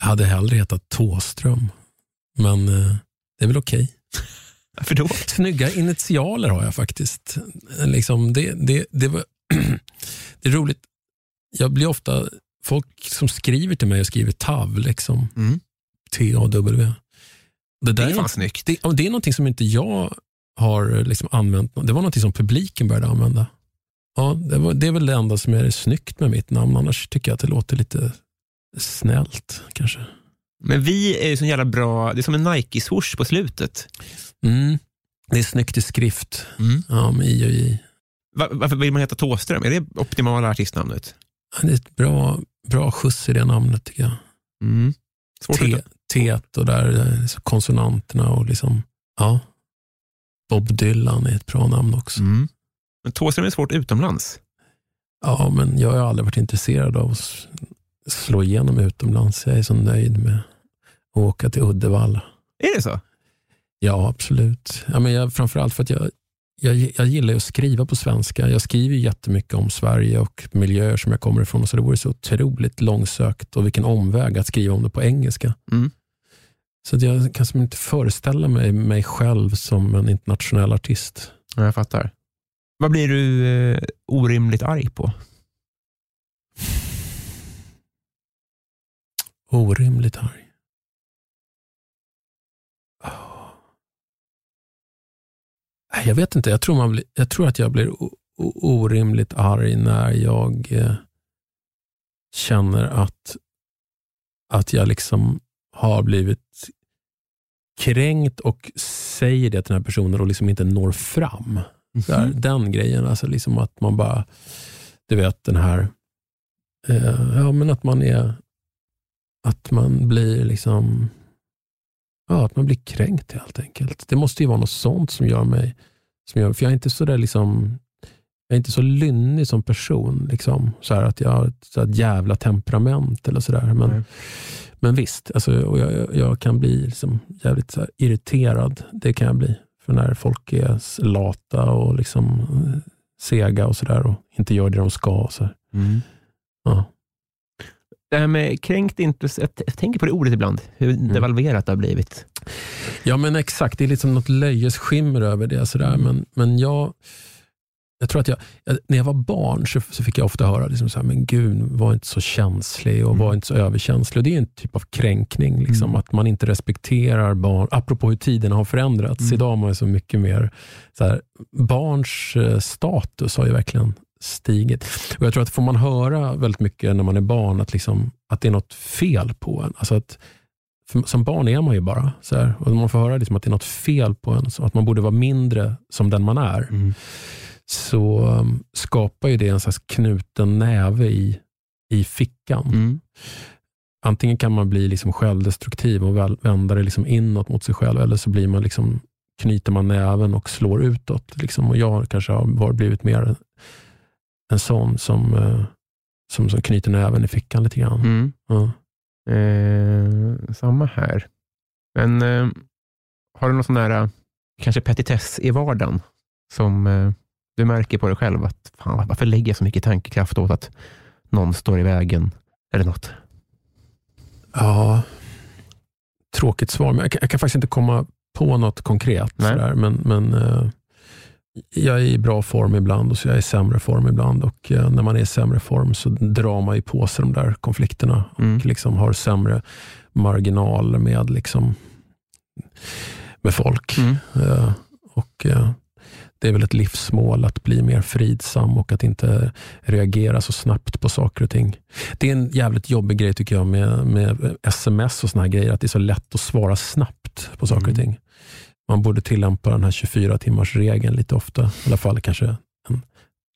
Jag hade hellre hetat Tåström, men eh, det är väl okej. Varför då? Snygga initialer har jag faktiskt. Liksom det, det, det, var, det är roligt. Jag blir ofta, folk som skriver till mig och skriver TAV, liksom. Mm. T-A-W. Det, Det där är fan snyggt. Det, det är någonting som inte jag har liksom använt. Det var någonting som publiken började använda. Ja, det, var, det är väl det enda som är snyggt med mitt namn. Annars tycker jag att det låter lite snällt kanske. Men vi är ju så jävla bra, det är som en Nike-swoosh på slutet. Mm. Det är snyggt i skrift. Mm. Ja, med i och i. Va- Varför vill man heta Tåström? Är det optimala artistnamnet? Det är ett bra, bra skjuts i det namnet tycker jag. Mm. T. T och där så konsonanterna och liksom, ja. Bob Dylan är ett bra namn också. Mm. Men Tåström är svårt utomlands. Ja, men jag har aldrig varit intresserad av att slå igenom utomlands. Jag är så nöjd med att åka till Uddevalla. Är det så? Ja, absolut. Ja, men jag, framförallt för att jag, jag, jag gillar ju att skriva på svenska. Jag skriver jättemycket om Sverige och miljöer som jag kommer ifrån. Så det vore så otroligt långsökt och vilken omväg att skriva om det på engelska. Mm. Så jag kan inte föreställa mig mig själv som en internationell artist. Ja, jag fattar. Vad blir du eh, orimligt arg på? Orimligt arg. Oh. Nej, Jag vet inte, jag tror, man blir, jag tror att jag blir orimligt arg när jag eh, känner att, att jag liksom har blivit kränkt och säger det till den här personen och liksom inte når fram. Här, Den grejen, alltså liksom att man bara, du vet den här, eh, ja men att man är, att man blir liksom, ja att man blir kränkt helt enkelt. Det måste ju vara något sånt som gör mig, som gör, för jag är inte så där liksom, jag är inte så lynnig som person. Liksom, så här att jag har ett, här jävla temperament eller sådär. Men, Nej. men visst, alltså, och jag, jag- kan bli liksom jävligt så irriterad. Det kan jag bli. För när folk är lata och liksom eh, sega och sådär och inte gör det de ska. Så. Mm. Ja. Det här med kränkt intresse, jag tänker på det ordet ibland, hur devalverat det har blivit. Ja men exakt, det är liksom något löjes skimmer över det. Sådär. Men, men jag, jag tror att jag, när jag var barn så, så fick jag ofta höra, liksom så här, men gud, var inte så känslig och var inte så överkänslig. Och det är en typ av kränkning, liksom, att man inte respekterar barn. Apropå hur tiderna har förändrats. Idag har man så mycket mer, så här, barns eh, status har ju verkligen stigit. Och Jag tror att får man höra väldigt mycket när man är barn, att, liksom, att det är något fel på en. Alltså att, som barn är man ju bara. Så här, och man får höra liksom att det är något fel på en, så att man borde vara mindre som den man är. Så um, skapar ju det en slags knuten näve i, i fickan. Mm. Antingen kan man bli liksom självdestruktiv och vända det liksom inåt mot sig själv, eller så blir man liksom, knyter man näven och slår utåt. Liksom. Och jag kanske har blivit mer en, sån som, eh, som, som knyter näven i fickan lite grann. Mm. Ja. Eh, samma här. Men eh, har du någon sån här, eh, kanske petitess i vardagen, som eh, du märker på dig själv att fan, varför lägger jag så mycket tankekraft åt att någon står i vägen eller något? Ja, tråkigt svar, men jag kan, jag kan faktiskt inte komma på något konkret. Sådär, men men eh, jag är i bra form ibland och så jag är i sämre form ibland. Och eh, När man är i sämre form så drar man ju på sig de där konflikterna Mm. och liksom har sämre marginal med, liksom, med folk. Mm. Eh, och eh, det är väl ett livsmål att bli mer fridsam och att inte reagera så snabbt på saker och ting. Det är en jävligt jobbig grej tycker jag med, med sms och såna här grejer, att det är så lätt att svara snabbt på saker och Mm. ting. Man borde tillämpa den här 24 timmars regeln lite ofta. I alla fall kanske en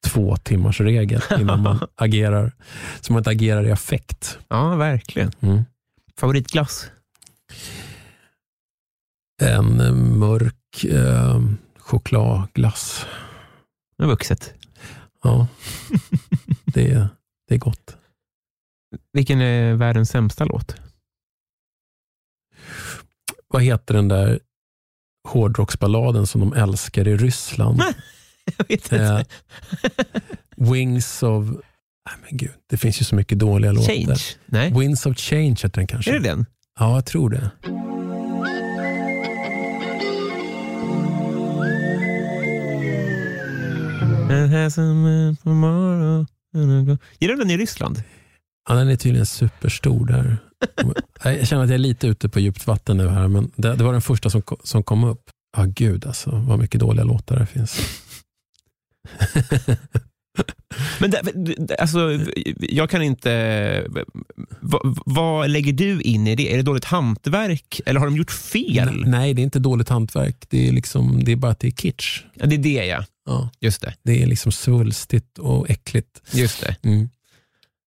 två timmars regel innan man agerar. Så man inte agerar i affekt. Ja, verkligen. Mm. Favoritglass? En mörk eh, chokladglass. Det är vuxet. Ja, det är, det är gott. Vilken är världens sämsta låt? Vad heter den där hårdrocksballaden som de älskar i Ryssland? Eh. Wings of... Nej, men gud, det finns ju så mycket dåliga låtar. Change? Nej. Wings of Change heter den kanske. Är det den? Ja, jag tror det. Gillar du den i Ryssland? Ja, den är tydligen superstor där. Jag känner att jag är lite ute på djupt vatten nu här, men det, det var den första som, som kom upp. Ja, gud alltså, vad mycket dåliga låtar det finns. Men det, alltså, jag kan inte... Vad, vad lägger du in i det? Är det dåligt hantverk eller har de gjort fel? Nej, det är inte dåligt hantverk. Det är, liksom, det är bara att det är kitsch. Ja, det är det ja. Ja, Just det. det är liksom svulstigt och äckligt. Just det. Mm.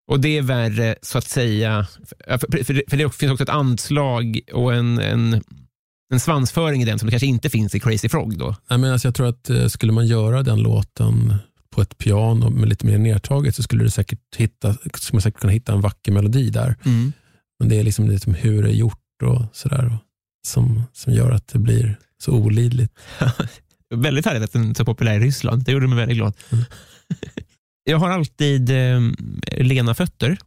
Och det är värre så att säga, för, för, för det- finns också ett anslag och en, en, en svansföring i den som kanske inte finns i Crazy Frog. Då. Nej, men alltså jag tror att eh, skulle man göra den låten på ett piano med lite mer nedtaget så skulle, det säkert hitta, skulle man säkert kunna hitta en vacker melodi där. Men det är liksom, liksom hur det är gjort och sådär och som, som gör att det blir så olidligt. Väldigt härligt att den är så populär i Ryssland. Det gjorde mig väldigt glad. Jag har alltid eh, lena fötter.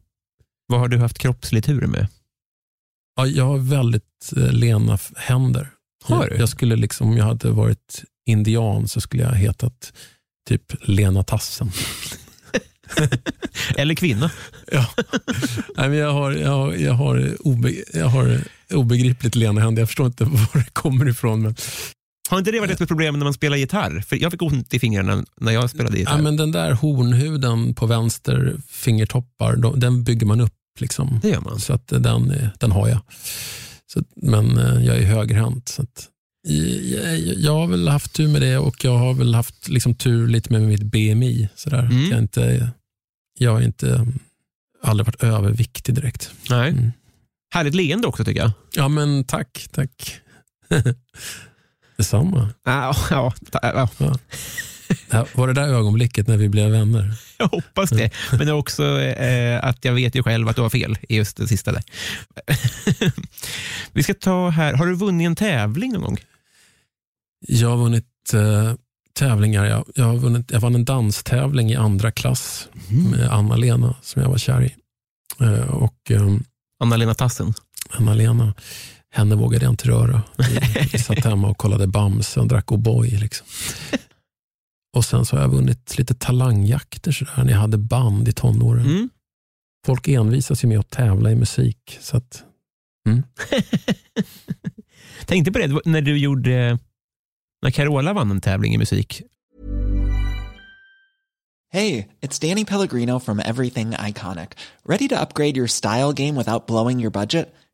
Vad har du haft kroppslig tur med? Ja, jag har väldigt eh, lena händer. Har jag, du? jag skulle liksom, om jag hade varit indian så skulle jag ha hetat typ Lena Tassen. Eller kvinna? Ja. Nej, men jag, har, jag, har, jag, har obe, jag har obegripligt lena händer. Jag förstår inte var det kommer ifrån. Men, Har inte det varit ett problem när man spelar gitarr? För jag fick ont i fingrarna när jag spelade gitarr. ja, men den där hornhuden på vänster fingertoppar, de, den bygger man upp. Liksom. Det gör man. Så att den, eh, den har jag. Så, men eh, jag är högerhänt. Så att, jag, jag har väl haft tur med det och jag har väl haft liksom, tur lite med mitt BMI. Sådär. Mm. Jag, inte, jag har inte mm, aldrig varit överviktig direkt. Nej. Mm. Härligt leende också tycker jag. Ja men tack, tack. Detsamma. Ja, ja, ja, här- Var det där ögonblicket när vi blev vänner? jag hoppas det. Men det är också eh, att jag vet ju själv att du har fel i just det sista där. Vi ska ta här. Har du vunnit en tävling någon gång? Jag har vunnit eh, tävlingar. Jag, jag, har vunnit, jag vann en danstävling i andra klass med Anna-Lena som jag var kär i. Eh, och ehm, Anna-Lena Tassen. Anna-Lena, henne vågade jag inte röra. Vi, satt hemma och kollade Bamse och drack O'boy. Liksom. Och sen så har jag vunnit lite talangjakter sådär, när jag hade band i tonåren. Mm. Folk envisas ju med att tävla i musik. Så att, Tänkte på det det när du gjorde, när Carola vann en tävling i musik. Hey, it's Danny Pellegrino from Everything Iconic. Ready to upgrade your style game without blowing your budget?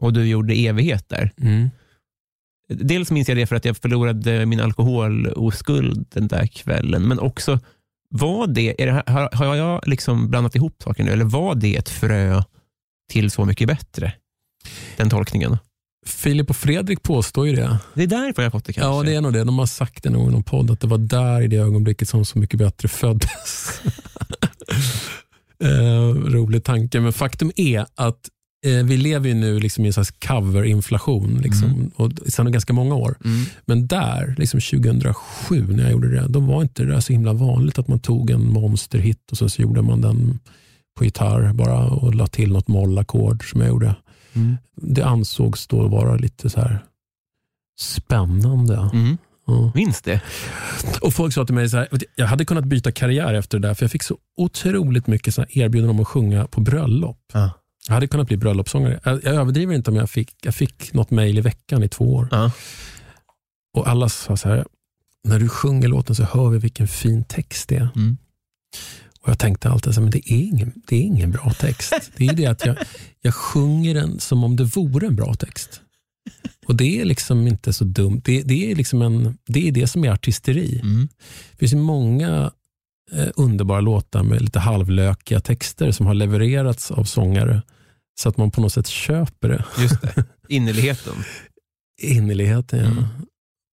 Och du gjorde evighet där. mm. Dels minns jag det för att jag förlorade min alkoholoskuld den där kvällen, men också Var det, är det har, har jag liksom blandat ihop saker nu, eller var det ett frö till Så mycket bättre? Den tolkningen. Filip och Fredrik påstår ju det. Det är därför jag fått det kanske. Ja, det är nog det. De har sagt det någon gång i någon podd, att det var där i det ögonblicket som Så mycket bättre föddes. eh, rolig tanke, men faktum är att vi lever ju nu liksom i en slags coverinflation liksom, Mm. och sedan ganska många år. Mm. Men där, liksom 2007 när jag gjorde det, då var inte det så himla vanligt att man tog en monsterhit och sen så gjorde man den på gitarr bara och la till något mollackord som jag gjorde. Mm. Det ansågs då vara lite så här spännande. Mm. Ja. Minns det. Och Folk sa till mig, så här, jag hade kunnat byta karriär efter det där, för jag fick så otroligt mycket så erbjudanden om att sjunga på bröllop. Ja. Jag hade kunnat bli bröllopssångare. Jag, jag överdriver inte om jag fick, jag fick något mejl i veckan i två år. Ja. Och alla sa så här, när du sjunger låten så hör vi vilken fin text det är. Mm. Och Jag tänkte alltid, så här, men det är, ingen, det är ingen bra text. Det är det att jag, jag sjunger den som om det vore en bra text. Och det är liksom inte så dumt. Det, det, är, liksom en, det är det som är artisteri. Mm. Det finns många underbara låtar med lite halvlökiga texter som har levererats av sångare så att man på något sätt köper det. Just det. Innerligheten. Innerligheten, ja. Mm.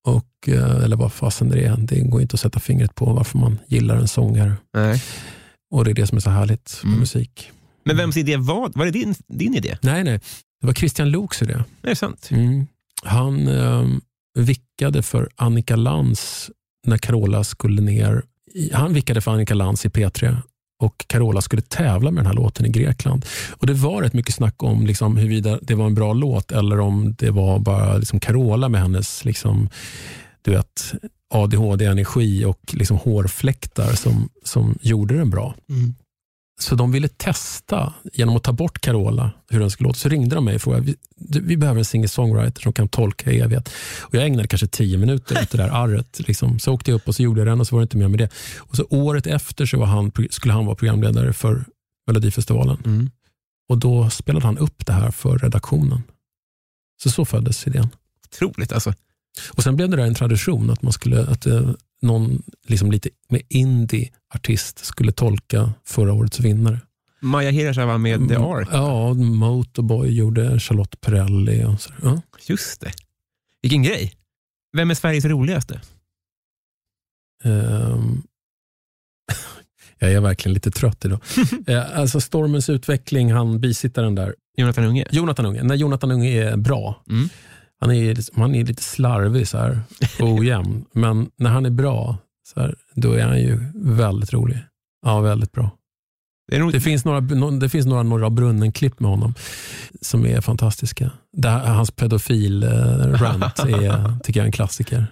Och, eh, eller vad fasen det är. Det går inte att sätta fingret på varför man gillar en sångare. Nej. Och det är det som är så härligt med Mm. musik. Men vems idé var Var det din, din idé? Nej, nej. Det var Christian Luuks idé. Det är sant. Mm. Han eh, vickade för Annika Lantz när Carola skulle ner. Han vickade för Annika Lantz i P3 och Carola skulle tävla med den här låten i Grekland. Och Det var rätt mycket snack om liksom, huruvida det var en bra låt eller om det var bara liksom Carola med hennes liksom, du vet, ADHD-energi och liksom hårfläktar som, som gjorde den bra. Mm. Så de ville testa genom att ta bort Carola, hur den skulle låta. Så ringde de mig och frågade, vi, vi behöver en singer-songwriter som kan tolka i evighet. Och jag ägnade kanske tio minuter åt det där arret. Liksom. Så åkte jag upp och så gjorde jag den och så var det inte mer med det. Och så året efter så han, skulle han vara programledare för Melodifestivalen. Mm. Och då spelade han upp det här för redaktionen. Så så föddes idén. Otroligt alltså. Och sen blev det där en tradition att man skulle, att eh, någon liksom lite med indie-artist skulle tolka förra årets vinnare. Maja Hirsch var med The Mm, Ark. Ja, Motorboy gjorde Charlotte Perrelli. Och så. Ja. Just det. Vilken grej. Vem är Sveriges roligaste? Ehm, jag är verkligen lite trött idag. Eh, alltså Stormens utveckling, han bisittaren där. Jonathan Unge? Jonathan Unge. När Jonathan Unge är bra, Mm. Han är, han är lite slarvig så här, och ojämn. men när han är bra, så här, då är han ju väldigt rolig. Ja, väldigt bra. Det nog... Det finns några, det finns några Norra Brunnen-klipp med honom som är fantastiska. Där, hans pedofil-rant är, tycker jag är en klassiker.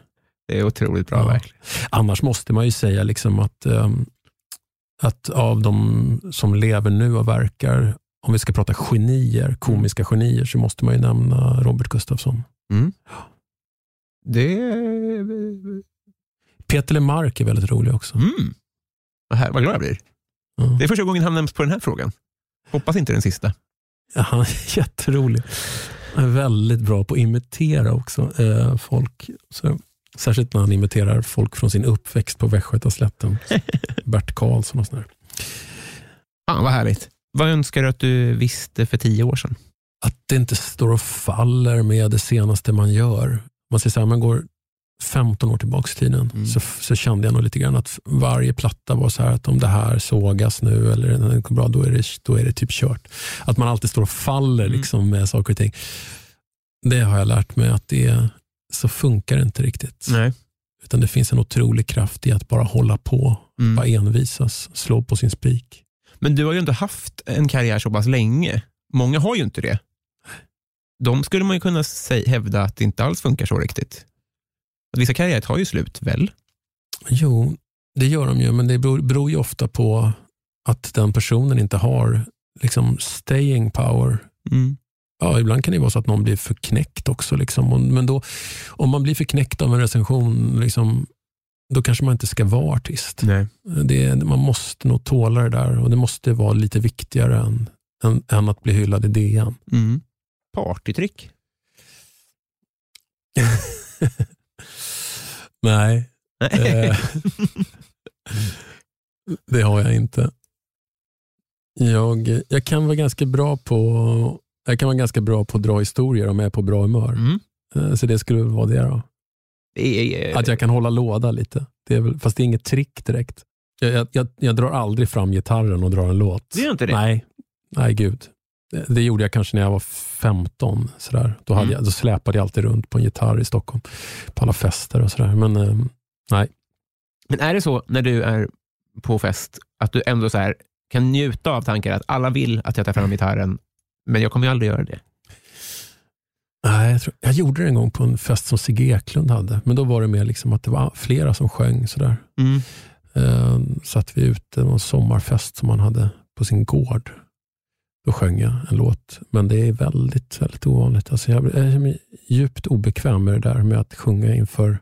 Det är otroligt bra Ja. verkligen. Annars måste man ju säga liksom att, ehm, att av de som lever nu och verkar, om vi ska prata genier, komiska genier, så måste man ju nämna Robert Gustafsson. Mm. Det... Peter Lemark är väldigt rolig också. Mm. Vad, här, vad glad jag blir. Ja. Det är första gången han nämns på den här frågan. Hoppas inte den sista. Ja, han är jätterolig. Han är väldigt bra på att imitera också eh, folk. Så, särskilt när han imiterar folk från sin uppväxt på Västgötaslätten. Bert Karlsson och sådär. Fan vad härligt. Vad önskar du att du visste för tio år sedan? Att det inte står och faller med det senaste man gör. Man säger så här, man går 15 år tillbaka i tiden Mm. så, så kände jag nog lite grann att varje platta var så här att om det här sågas nu eller när det går bra, då är det, då är det typ kört. Att man alltid står och faller Mm. liksom med saker och ting. Det har jag lärt mig att det så funkar det inte riktigt. Nej. Utan det finns en otrolig kraft i att bara hålla på, Mm. bara envisas, slå på sin spik. Men du har ju inte haft en karriär så pass länge. Många har ju inte det. De skulle man ju kunna hävda att det inte alls funkar så riktigt. Att vissa karriärer tar ju slut, väl? Jo, det gör de ju, men det beror, beror ju ofta på att den personen inte har liksom staying power. Mm. Ja, ibland kan det vara så att någon blir förknäckt också. Liksom. Men då, om man blir förknäckt av en recension, liksom, då kanske man inte ska vara artist. Nej. Det, man måste nog tåla det där och det måste vara lite viktigare än, än, än att bli hyllad i DN. Mm. Partytrick? Nej. Nej. Eh, Det har jag inte. Jag, jag kan vara ganska bra på jag kan vara ganska bra på att dra historier om jag är på bra humör. Mm. Eh, Så det skulle vara det då. Det är, Att jag kan hålla låda lite. Det är väl, fast det är inget trick direkt. Jag, jag, jag, jag drar aldrig fram gitarren och drar en låt. Du gör inte det? Nej, nej gud. Det, gjorde jag kanske när jag var 15. Sådär. Då, hade Mm. jag, då släpade jag alltid runt på en gitarr i Stockholm. På alla fester och sådär. Men eh, nej. Men är det så när du är på fest att du ändå så här kan njuta av tanken att alla vill att jag tar fram gitarren, men jag kommer ju aldrig göra det? nej jag, tror, jag gjorde det en gång på en fest som Sigge Eklund hade. Men då var det mer liksom att det var flera som sjöng. Sådär. Mm. Eh, satt vi ute, det var en sommarfest som man hade på sin gård. Då sjöng jag en låt, men det är väldigt, väldigt ovanligt. Alltså jag, jag är djupt obekväm med det där med att sjunga inför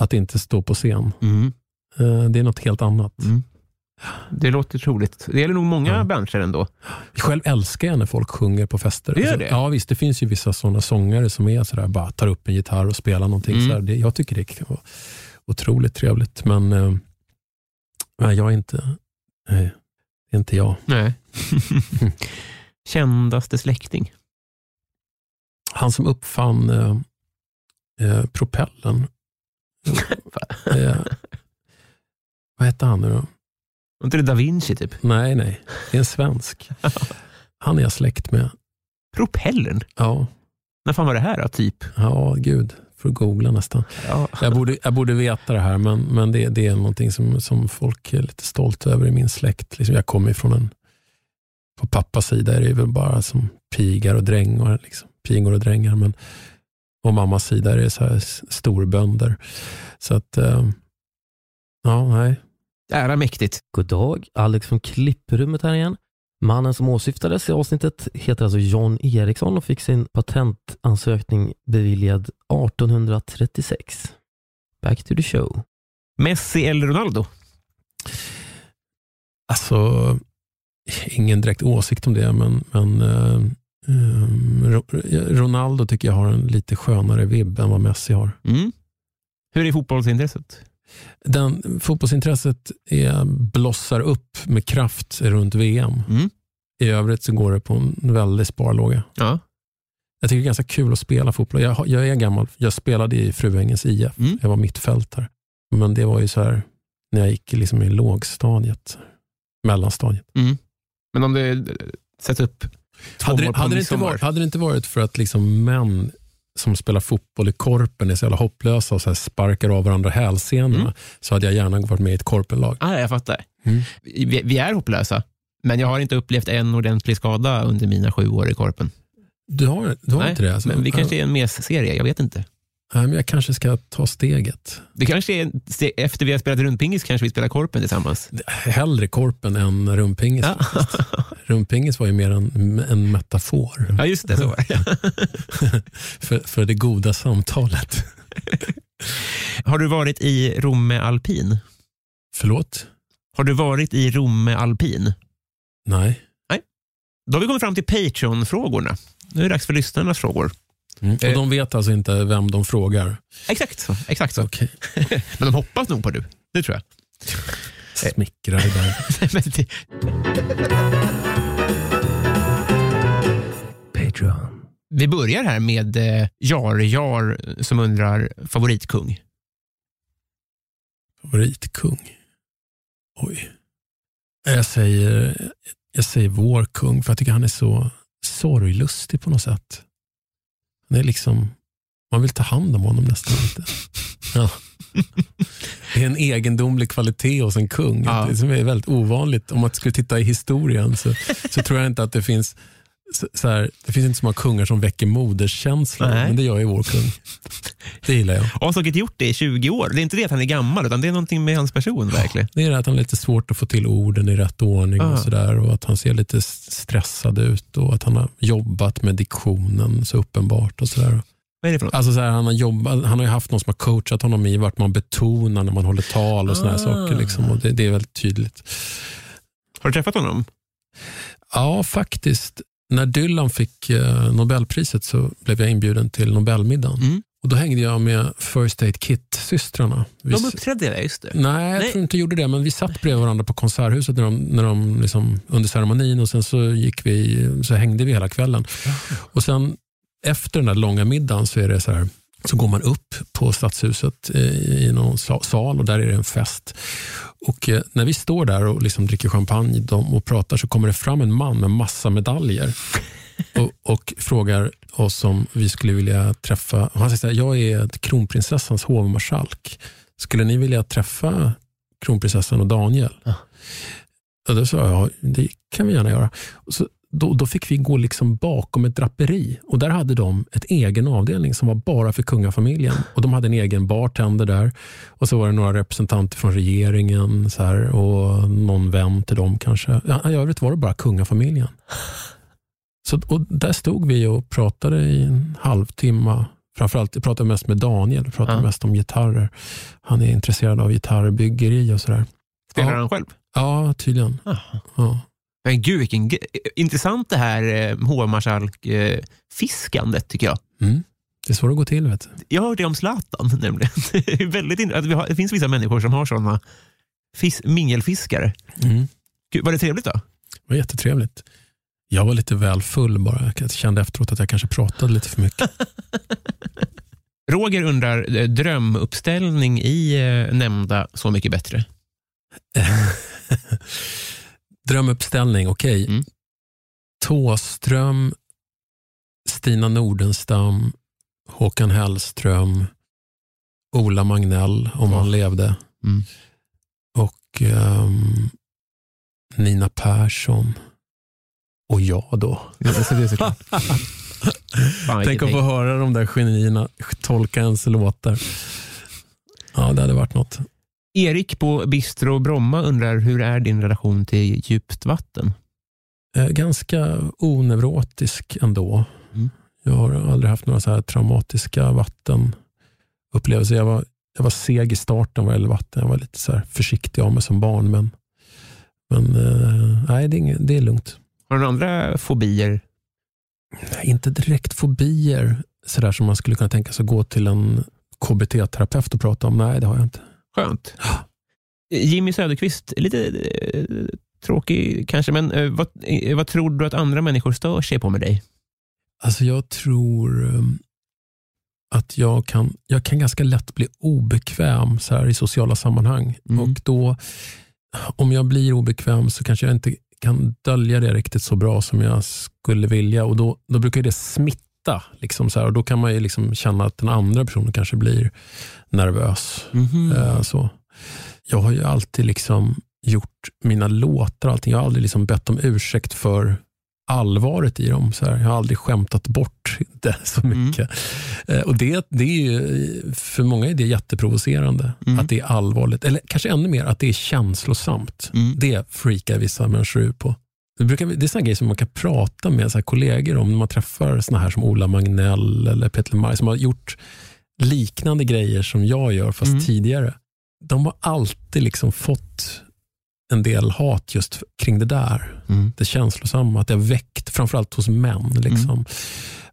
att inte stå på scen. Mm. Eh, det är något helt annat. Mm. Det låter troligt. Det gäller nog många Ja. branscher ändå. Själv älskar jag när folk sjunger på fester. Alltså, Det gör det? Ja visst, det finns ju vissa sådana sångare som är sådär, bara tar upp en gitarr och spelar någonting. Mm. Sådär. Det, jag tycker det kan vara otroligt trevligt, men eh, nej, jag är inte, nej, det är inte jag. Nej. Kändaste släkting? Han som uppfann eh, eh, propellen. eh, vad hette han nu då? Var inte det da Vinci typ? Nej, nej. Det är en svensk. Han är jag släkt med. Propellern? Ja, När fan var det här då, typ? ja gud. Får googla nästan. Ja. Jag borde, jag borde veta det här, men, men det, det är någonting som, som folk är lite stolta över i min släkt. Liksom jag kommer ifrån en, på pappas sida är det väl bara som pigar och drängar. Liksom. Pigor och drängar. Men på mammas sida är det så här storbönder. Så att, eh, ja, nej. Ära mäktigt. God dag, Alex från klipprummet här igen. Mannen som åsyftades i avsnittet heter alltså John Eriksson och fick sin patentansökning beviljad 1836. Back to the show. Messi eller Ronaldo? Alltså, ingen direkt åsikt om det, men, men eh, eh, Ro- Ronaldo tycker jag har en lite skönare vibb än vad Messi har. Mm. Hur är fotbollsintresset? Den, fotbollsintresset är, blossar upp med kraft runt VM. Mm. I övrigt så går det på en väldig sparlåga. Ja. Jag tycker det är ganska kul att spela fotboll. Jag, jag är gammal. Jag spelade i Fruängens IF. Mm. Jag var mittfältare. Men det var ju så här när jag gick liksom i lågstadiet. Mellanstadiet. Mm. Men om det sätts upp Hade det, på hade, det inte varit, hade det inte varit för att liksom män som spelar fotboll i korpen är så jävla hopplösa och så sparkar av varandra hälsenorna Mm. så hade jag gärna varit med i ett korpenlag. Ah, jag fattar. Mm. Vi, vi är hopplösa, men jag har inte upplevt en ordentlig skada under mina sju år i Korpen. Du har, du har Nej, inte det? Alltså. Men vi kanske är en mes-serie, jag vet inte. Nej, men jag kanske ska ta steget. Det kanske är, efter vi har spelat rundpingis kanske vi spelar Korpen tillsammans. Hellre korpen än rumpingis. Ja, Rumpingis var ju mer en, en metafor ja just det. Så var det. för, för det goda samtalet. Har du varit i Romme Alpin? Förlåt? Har du varit i Romme Alpin? Nej. Då har vi kommit fram till Patreon-frågorna. Nu är det dags för lyssnarnas frågor. Och Eh. de vet alltså inte vem de frågar? Exakt. Exakt så. Okej. Men de hoppas nog på du. Det tror jag. Smickrar där. Patreon. Vi börjar här med eh, Jar Jar som undrar favoritkung. Favoritkung? Oj. Jag säger, jag säger vår kung, för jag tycker han är så sorglustig på något sätt. Han är liksom, man vill ta hand om honom nästan lite. Ja. Det är en egendomlig kvalitet hos en kung, Ja. det som är väldigt ovanligt. Om man skulle titta i historien så, så tror jag inte att det finns så, här, det finns inte så många kungar som väcker moderskänslor, Nej. men det gör ju vår kung. Det gillar jag. Och har säkert gjort det i 20 år. Det är inte det att han är gammal, utan det är någonting med hans person verkligen. Det är det att han har lite svårt att få till orden i rätt ordning Ah. och sådär. Och att han ser lite stressad ut och att han har jobbat med diktionen så uppenbart. och sådär. Vad är det för något? Alltså så här, han, har jobbat, han har ju haft någon som har coachat honom i vart man betonar när man håller tal och såna här Ah. saker. Liksom. Och det, det är väldigt tydligt. Har du träffat honom? Ja, faktiskt. När Dylan fick eh, Nobelpriset så blev jag inbjuden till Nobelmiddagen. Mm. Och Då hängde jag med First Aid Kit-systrarna. De uppträdde där, just det. Nej, jag Nej. tror inte de gjorde det, men vi satt bredvid varandra på Konserthuset när de, när de liksom, under ceremonin och sen så, gick vi, så hängde vi hela kvällen. Och sen efter den där långa middagen så är det så här, så går man upp på Stadshuset eh, i någon sa- sal och där är det en fest. Och eh, när vi står där och liksom dricker champagne och pratar så kommer det fram en man med massa medaljer och, och frågar oss om vi skulle vilja träffa, han säger så här, jag är kronprinsessans hovmarskalk. Skulle ni vilja träffa kronprinsessan och Daniel? Och då sa jag, ja, det kan vi gärna göra. Och så, då, då fick vi gå liksom bakom ett draperi och där hade de ett egen avdelning som var bara för kungafamiljen. Och De hade en egen bartender där och så var det några representanter från regeringen så här, och någon vän till dem kanske. Ja, I övrigt var det bara kungafamiljen. Så, och där stod vi och pratade i en halvtimme. Framförallt, jag pratade mest med Daniel, jag pratade Ja. mest om gitarrer. Han är intresserad av gitarrbyggeri och sådär. Spelar Ja. han själv? Ja, tydligen. Ja. Men gud, vilken intressant det här eh, hovmarskalk-fiskandet tycker jag. Mm. Det är så det går till. Vet du. Jag hörde om Zlatan nämligen. Det, är väldigt att vi har, det finns vissa människor som har sådana fis, mingelfiskare. Mm. Gud, var det trevligt då? Det var jättetrevligt. Jag var lite väl full bara. Jag kände efteråt att jag kanske pratade lite för mycket. Roger undrar, eh, drömuppställning i eh, nämnda Så mycket bättre. Drömuppställning, okej. Mm. Tåström, Stina Nordenstam, Håkan Hellström, Ola Magnell om han levde. Mm. Och ehm, Nina Persson. Och jag då. Ja, Tänk att få höra de där genierna tolka ens låtar. Ja, det hade varit något. Erik på Bistro Bromma undrar, hur är din relation till djupt vatten? Eh, ganska oneurotisk ändå. Mm. Jag har aldrig haft några så här traumatiska vattenupplevelser. Jag var, jag var seg i starten vad gäller vatten. Jag var lite så här försiktig av mig som barn. Men, men eh, nej, det är, inget, det är lugnt. Har du några andra fobier? Nej, Inte direkt fobier så där som man skulle kunna tänka sig att gå till en KBT-terapeut och prata om. Nej, det har jag inte. Skönt. Jimmy Söderqvist, lite eh, tråkig kanske, men eh, vad, eh, vad tror du att andra människor stör sig på med dig? Alltså jag tror um, att jag kan, jag kan ganska lätt bli obekväm så här, i sociala sammanhang. Mm. Och då, om jag blir obekväm så kanske jag inte kan dölja det riktigt så bra som jag skulle vilja. Och Då, då brukar det smitta. Liksom så här, och Då kan man ju liksom känna att den andra personen kanske blir nervös. Eh, så. Jag har ju alltid liksom gjort mina låtar, allting. jag har aldrig liksom bett om ursäkt för allvaret i dem. Så här. Jag har aldrig skämtat bort det så Mm. mycket. Eh, och det, det är ju, för många är det jätteprovocerande, Mm. att det är allvarligt. Eller kanske ännu mer, att det är känslosamt. Mm. Det freakar vissa människor ut på. Det, brukar, det är såna grejer som man kan prata med så här kollegor om när man träffar såna här som Ola Magnell eller Peter Lemar som har gjort liknande grejer som jag gör fast Mm. tidigare. De har alltid liksom fått en del hat just kring det där. Mm. Det känslosamma, att det har väckt, framförallt hos män, liksom,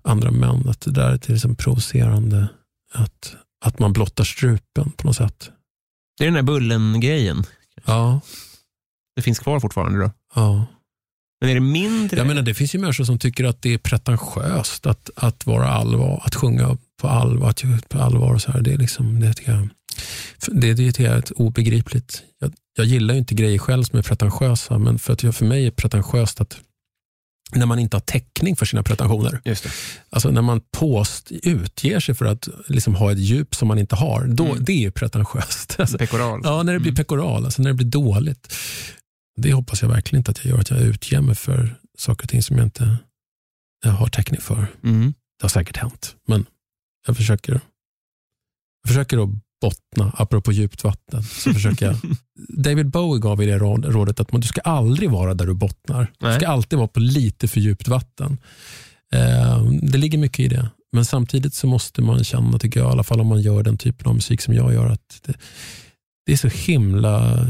andra män, att det där är exempel provocerande. Att, att man blottar strupen på något sätt. Det är den där Bullen-grejen. Ja, Det finns kvar fortfarande då. ja. Men är det mindre? Jag menar, det finns ju människor som tycker att det är pretentiöst att, att vara allvar, att sjunga på allvar. Att, på allvar och så här. Det, är liksom, det, tycker jag, det, det tycker jag är ett obegripligt. Jag, jag gillar ju inte grejer själv som är pretentiösa, men för, att jag, för mig är pretentiöst att när man inte har täckning för sina pretensioner. Just det. Alltså när man påst utger sig för att liksom ha ett djup som man inte har, då, Mm. det är ju pretentiöst. Alltså, Pekoral. Ja, när det blir Mm. pekoral, alltså när det blir dåligt. Det hoppas jag verkligen inte att jag gör, att jag utger mig för saker och ting som jag inte jag har täckning för. Mm. Det har säkert hänt, men jag försöker, jag försöker att bottna, apropå djupt vatten. Så försöker jag. David Bowie gav i det råd- rådet att man, du ska aldrig vara där du bottnar. Du Nej. ska alltid vara på lite för djupt vatten. Eh, det ligger mycket i det. Men samtidigt så måste man känna, tycker jag, i alla fall om man gör den typen av musik som jag gör, att det, det är så himla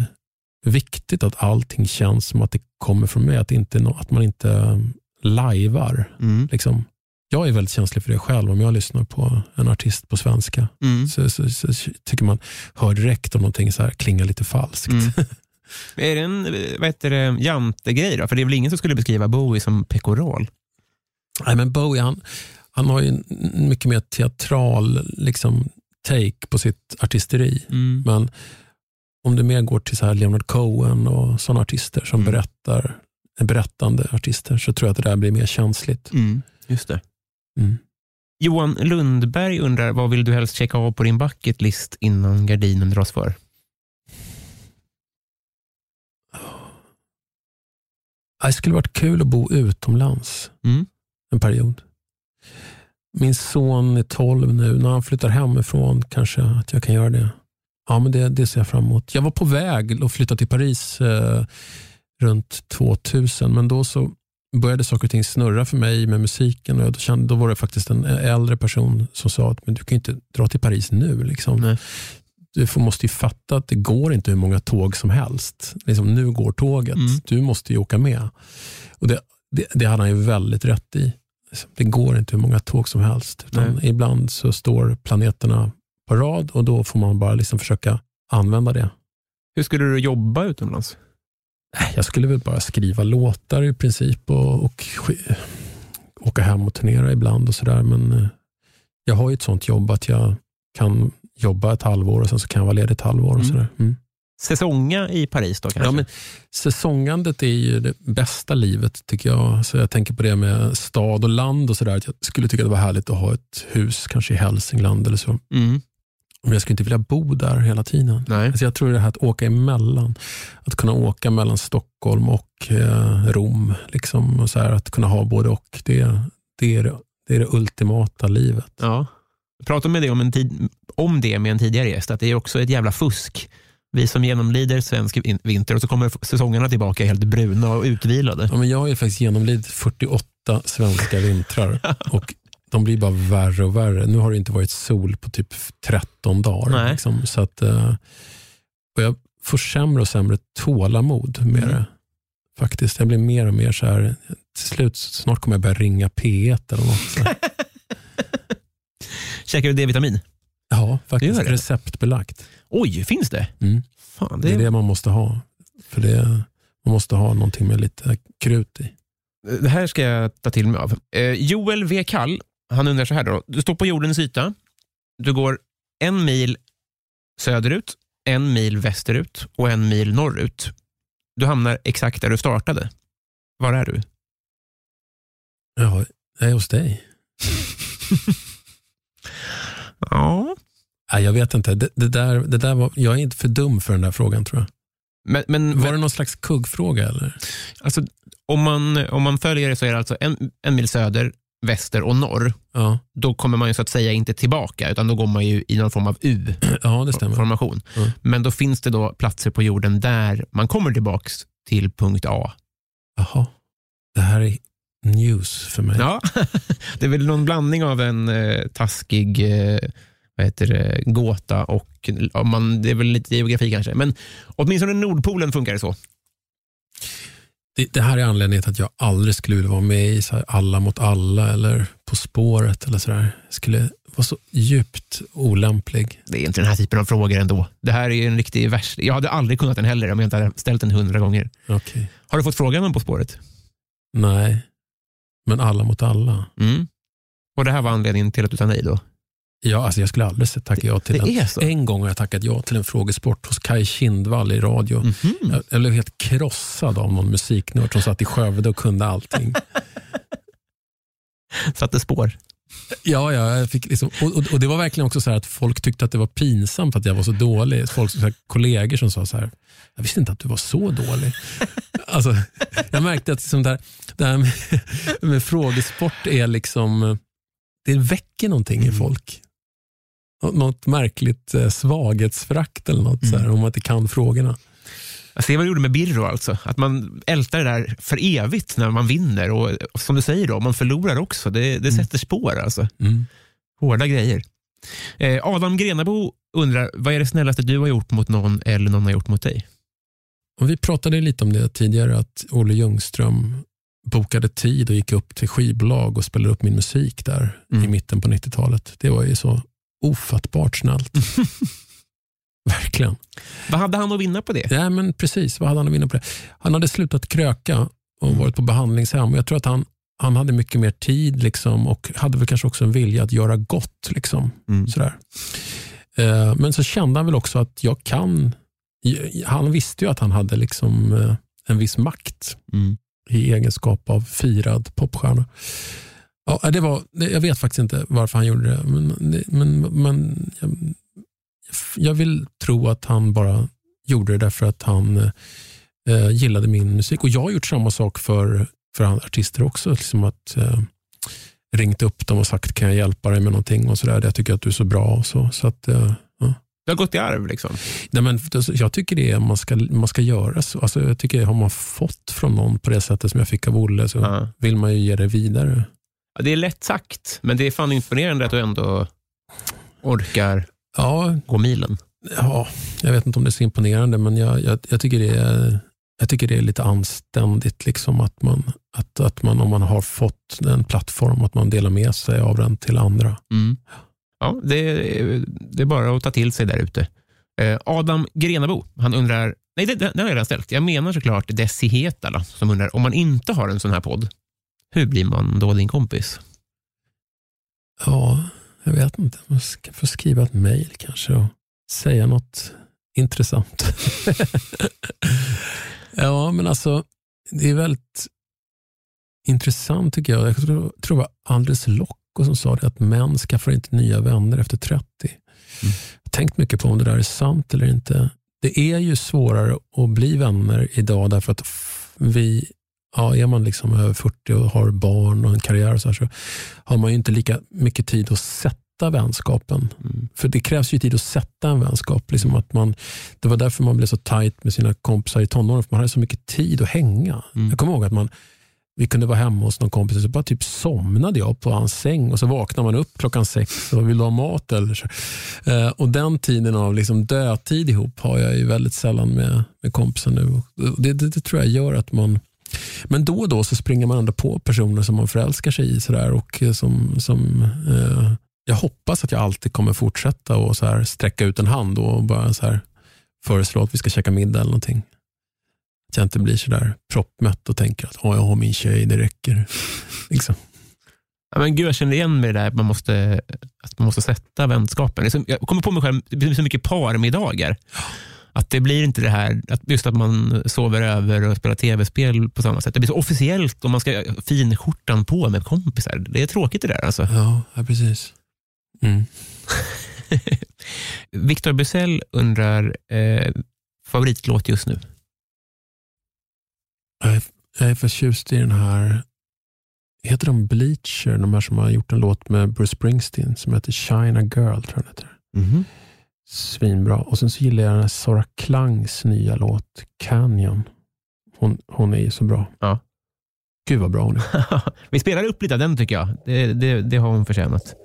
viktigt att allting känns som att det kommer från mig. Att, inte, att man inte lajvar. Mm. Liksom. jag är väldigt känslig för det själv. Om jag lyssnar på en artist på svenska Mm. så, så, så, tycker man hör direkt om någonting så här klingar lite falskt. Mm. Är det en vad heter det, jantegrej då? För det är väl ingen som skulle beskriva Bowie som pekoral? Nej, men Bowie han, han har ju mycket mer teatral liksom, take på sitt artisteri. Men om du mer går till så här Leonard Cohen och sådana artister som Mm. berättar, berättande artister så tror jag att det där blir mer känsligt. Just det. Mm. Johan Lundberg undrar, vad vill du helst checka av på din bucket list innan gardinen dras för? Det skulle varit kul att bo utomlands Mm. en period. Min son är 12 nu. När han flyttar hemifrån kanske att jag kan göra det. Ja, men det, det ser jag fram emot. Jag var på väg att flytta till Paris eh, runt 2000, men då så började saker och ting snurra för mig med musiken. Och då, kände, då var det faktiskt en äldre person som sa att men du kan inte dra till Paris nu. Liksom. Nej. Du får, måste ju fatta att det går inte hur många tåg som helst. Liksom, nu går tåget. Mm. Du måste ju åka med. Och det, det, det hade han ju väldigt rätt i. Det går inte hur många tåg som helst. Utan Nej. ibland så står planeterna på rad och då får man bara liksom försöka använda det. Hur skulle du jobba utomlands? Jag skulle väl bara skriva låtar i princip och, och åka hem och turnera ibland och sådär. Men eh, jag har ju ett sånt jobb att jag kan jobba ett halvår och sen så kan jag vara ledig ett halvår. Och Mm. sådär. Mm. Säsonga i Paris då kanske? Ja, men säsongandet är ju det bästa livet tycker jag. Så jag tänker på det med stad och land och sådär. Jag skulle tycka det var härligt att ha ett hus kanske i Hälsingland eller så. Mm. Men jag skulle inte vilja bo där hela tiden. Nej. Alltså jag tror det här att åka emellan. Att kunna åka mellan Stockholm och eh, Rom. Liksom, och så här, att kunna ha både och. Det, det, är, det, är det ultimata livet. Ja. Jag pratade med det om, en tid, om det med en tidigare gäst, att det är också ett jävla fusk. Vi som genomlider svensk vin- vinter och så kommer säsongerna tillbaka helt bruna och utvilade. Ja, men jag har ju faktiskt genomlidit 48 svenska vintrar och de blir bara värre och värre. Nu har det inte varit sol på typ 13 dagar. Liksom, så att, eh, och jag får sämre och sämre tålamod med Mm. det. Faktiskt. Jag blir mer och mer så här, till slut snart kommer jag börja ringa P1 eller något. Käkar du D-vitamin? Ja, faktiskt. Gör det? Receptbelagt. Oj, finns det? Mm. Fan, Det det, är det man måste ha. För det, man måste ha någonting med lite krut i. det här ska jag ta till mig av. Eh, Joel V. Kall, han undrar så här då. Du står på jordens yta. Du går en mil söderut, en mil västerut och en mil norrut. Du hamnar exakt där du startade. Var är du? Ja, jag är hos dig. Ja. Nej, jag vet inte. Det, det där, det där var, jag är inte för dum för den där frågan tror jag. Men, men, Var det någon slags kuggfråga eller? alltså, om, man, om man följer det så är det alltså en, en mil söder, väster och norr. Ja, Då kommer man ju så att säga inte tillbaka, utan då går man ju i någon form av ja. U-formation. Mm. Men då finns det då platser på jorden där man kommer tillbaka till punkt A. Jaha, det här är news för mig. Ja, det är väl någon blandning av en eh, taskig eh, vad heter det, gåta och ja, man, det är väl lite geografi kanske. Men åtminstone Nordpolen funkar det så. Det, det här är anledningen till att jag aldrig skulle vilja vara med i så här Alla mot alla eller På spåret eller sådär. Skulle vara så djupt olämplig. Det är inte den här typen av frågor ändå. Det här är en riktig vers. Jag hade aldrig kunnat den heller om jag inte hade ställt den hundra gånger. Okej. Har du fått frågan om På spåret? Nej, men Alla mot alla. Mm. Och det här var anledningen till att du sa nej då? Ja, alltså jag skulle aldrig tacka ja till det så? En gång har jag tackat ja till en frågesport hos Kai Kindvall i radio. Mhm. Jag, jag blev helt krossad av någon musiknörd som satt i Skövde och kunde allting. Satte spår. Ja, ja jag fick liksom, och, och, det var verkligen också så att folk tyckte att det var pinsamt att jag var så dålig. Folk, så här, kollegor som sa så här, jag visste inte att du var så dålig. alltså, jag märkte att liksom det, här, det här med, med frågesport är liksom, det väcker någonting i folk. Nå- Något märkligt eh, svaghetsförakt eller något så här, om man inte kan frågorna. Jag ser vad du gjorde med Birro alltså. Att man ältar det där för evigt när man vinner. Och, och som du säger, då, man förlorar också. Det, det sätter spår alltså. Mm. Hårda grejer. Eh, Adam Grenabo undrar, vad är det snällaste du har gjort mot någon eller någon har gjort mot dig? Och vi pratade lite om det tidigare, att Olle Ljungström bokade tid och gick upp till skivbolag och spelade upp min musik där Mm. i mitten på 90-talet. Det var ju så ofattbart snällt. Verkligen. Vad hade han att vinna på det? Ja, men precis, vad hade han att vinna på det? Han hade slutat kröka och varit på behandlingshem. Jag tror att han, han hade mycket mer tid liksom, och hade väl kanske också en vilja att göra gott. Liksom, Mm. sådär. Eh, men så kände han väl också att jag kan... Han visste ju att han hade liksom, eh, en viss makt Mm. i egenskap av firad popstjärna. Ja, det var, jag vet faktiskt inte varför han gjorde det, men, men, men jag, jag vill tro att han bara gjorde det därför att han eh, gillade min musik. Och Jag har gjort samma sak för, för andra artister också. Liksom att eh, Ringt upp dem och sagt kan jag hjälpa dig med någonting och sådär. Jag tycker att du är så bra. Och så, så att, eh, ja. Det har gått i arv liksom. Nej, men jag tycker det är, man, ska, man ska göra så. Alltså, jag tycker har man fått från någon på det sättet som jag fick av Olle så Ja. vill man ju ge det vidare. Det är lätt sagt, men det är fan imponerande att du ändå orkar Ja, gå milen. ja, jag vet inte om det är så imponerande, men jag, jag, jag, tycker, det är, jag tycker det är lite anständigt liksom att man, att, att man, om man har fått en plattform, att man delar med sig av den till andra. Mm. Ja, det, är- det är bara att ta till sig där ute. Eh, Adam Grenabo, han undrar, nej det har jag redan ställt. Jag menar såklart Desi Hetala som undrar, om man inte har en sån här podd, hur blir man då din kompis? Ja, jag vet inte. Man ska få skriva ett mejl kanske och säga något intressant. ja, men alltså det är väldigt intressant tycker jag. Jag tror, tror det var Andres Locko som sa det att män skaffar inte nya vänner efter 30. Jag har tänkt mycket på om det där är sant eller inte. Det är ju svårare att bli vänner idag därför att vi ja, är man liksom över 40 och har barn och en karriär och så, här, så har man ju inte lika mycket tid att sätta vänskapen. För det krävs ju tid att sätta en vänskap. Liksom att man, det var därför man blev så tajt med sina kompisar i tonåren, för man hade så mycket tid att hänga. Jag kommer ihåg att man, vi kunde vara hemma hos någon kompis och så bara typ somnade jag på hans säng och så vaknade man upp klockan sex och vill du ha mat eller så. Eh, och den tiden av liksom dödtid ihop har jag ju väldigt sällan med, med kompisar nu. Det, det, det tror jag gör att man men då och då så springer man ändå på personer som man förälskar sig i. Sådär, och eh, som, som, eh, jag hoppas att jag alltid kommer fortsätta och så här, sträcka ut en hand och bara så här, föreslå att vi ska käka middag eller någonting. Att jag inte blir sådär proppmätt och tänker att jag har min tjej, det räcker. liksom. Ja, men gud, jag känner igen mig i det där man måste, att man måste sätta vänskapen. Så- Jag kommer på mig själv, det blir så mycket parmiddagar. Att det blir inte det här, att just att man sover över och spelar tv-spel på samma sätt. Det blir så officiellt och man ska finskjortan på med kompisar. Det är tråkigt det där. Alltså. Ja, ja precis. Mm. Victor Bysell undrar, eh, favoritlåt just nu? Jag är, jag är förtjust i den här, heter de Bleacher, de här som har gjort en låt med Bruce Springsteen som heter China Girl, tror jag den heter. Svinbra. Och sen så gillar jag den här Sara Klangs nya låt Canyon. Hon, hon är ju så bra. Ja. Gud vad bra hon är. Vi spelar upp lite av den tycker jag. Det, det, det har hon förtjänat.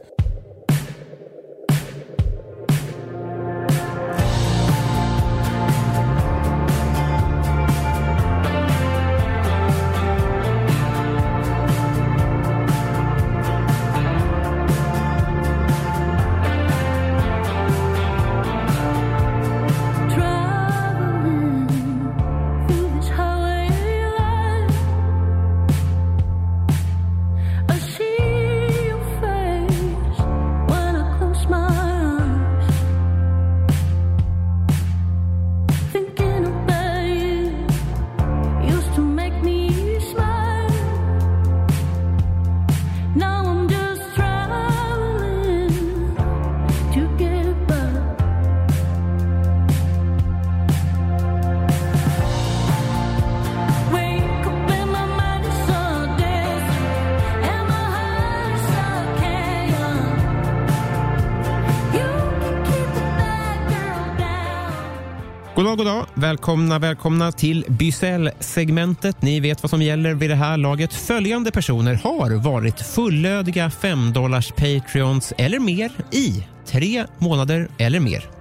God dag. Välkomna, välkomna till Bysell-segmentet. Ni vet vad som gäller vid det här laget. Följande personer har varit fullödiga 5 dollars Patreons eller mer i tre månader eller mer.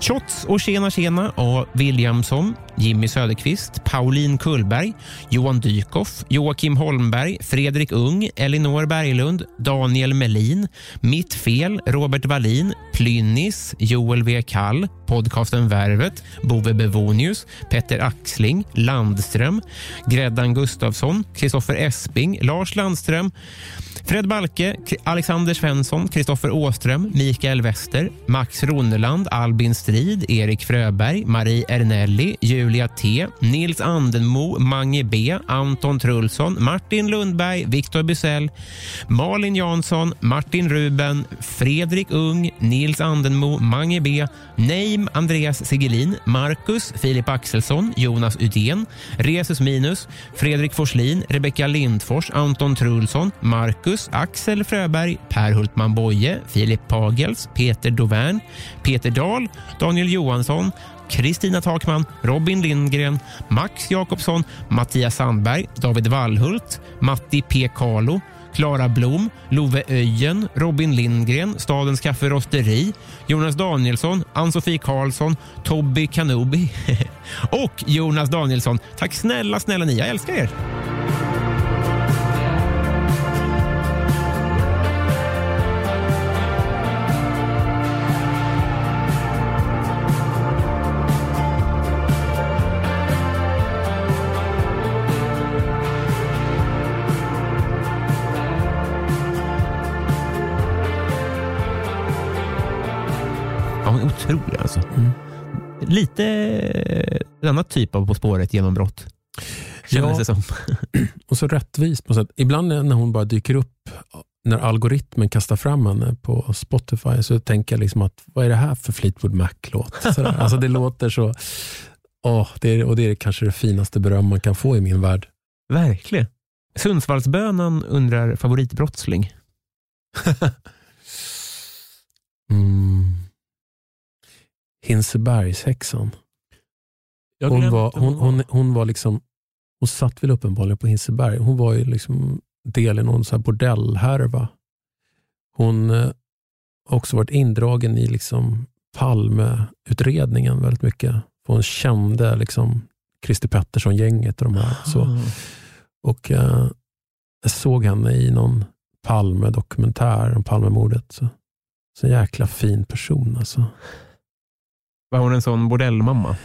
Shots och Tjena Tjena A. Williamson, Jimmy Söderqvist, Pauline Kullberg, Johan Dykhoff, Joakim Holmberg, Fredrik Ung, Elinor Berglund, Daniel Melin, Mitt Fel, Robert Wallin, Plynnis, Joel W. Kall, podcasten Värvet, Bove Bevonius, Petter Axling, Landström, Gräddan Gustafsson, Kristoffer Esping, Lars Landström, Fred Balke, Alexander Svensson, Kristoffer Åström, Mikael Wester, Max Ronneland, Albin Strid, Erik Fröberg, Marie Ernelli, Julia T, Nils Andenmo, Mange B, Anton Trulsson, Martin Lundberg, Viktor Bysell, Malin Jansson, Martin Ruben, Fredrik Ung, Nils Andenmo, Mange B, Neim Andreas Sigelin, Marcus, Filip Axelsson, Jonas Udén, Resus Minus, Fredrik Forslin, Rebecka Lindfors, Anton Trulsson, Marcus, Axel Fröberg, Per Hultman Boye, Filip Pagels, Peter Dovern, Peter Dahl, Daniel Johansson, Kristina Takman, Robin Lindgren, Max Jakobsson, Mattias Sandberg, David Wallhult, Matti P. Carlo, Klara Blom, Love Öjen, Robin Lindgren, Stadens Kafferosteri, Jonas Danielsson, Ann-Sofie Karlsson, Tobby Kanubi och Jonas Danielsson. Tack snälla, snälla ni. Jag älskar er. Lite eh, en annan typ av På spåret genombrott. Kändes Ja. det som. Och så rättvist på sätt. Ibland när hon bara dyker upp, när algoritmen kastar fram henne på Spotify, så tänker jag liksom att vad är det här för Fleetwood Mac-låt? Alltså det låter så... Åh, det är, och det är kanske det finaste beröm man kan få i min värld. Verkligen. Sundsvallsbönan undrar favoritbrottsling. Mm. Hinsebergshäxan. Hon var, hon, hon, hon var liksom, hon satt väl uppenbarligen på Hinseberg. Hon var ju liksom del i någon så här bordellhärva. Hon eh, har också varit indragen i liksom Palmeutredningen väldigt mycket. För Hon kände liksom Christer Pettersson-gänget och de här. Så. Ah. Och eh, jag såg henne i någon Palme-dokumentär om Palmemordet. Så, så en jäkla fin person alltså. Var hon en sån bordellmamma?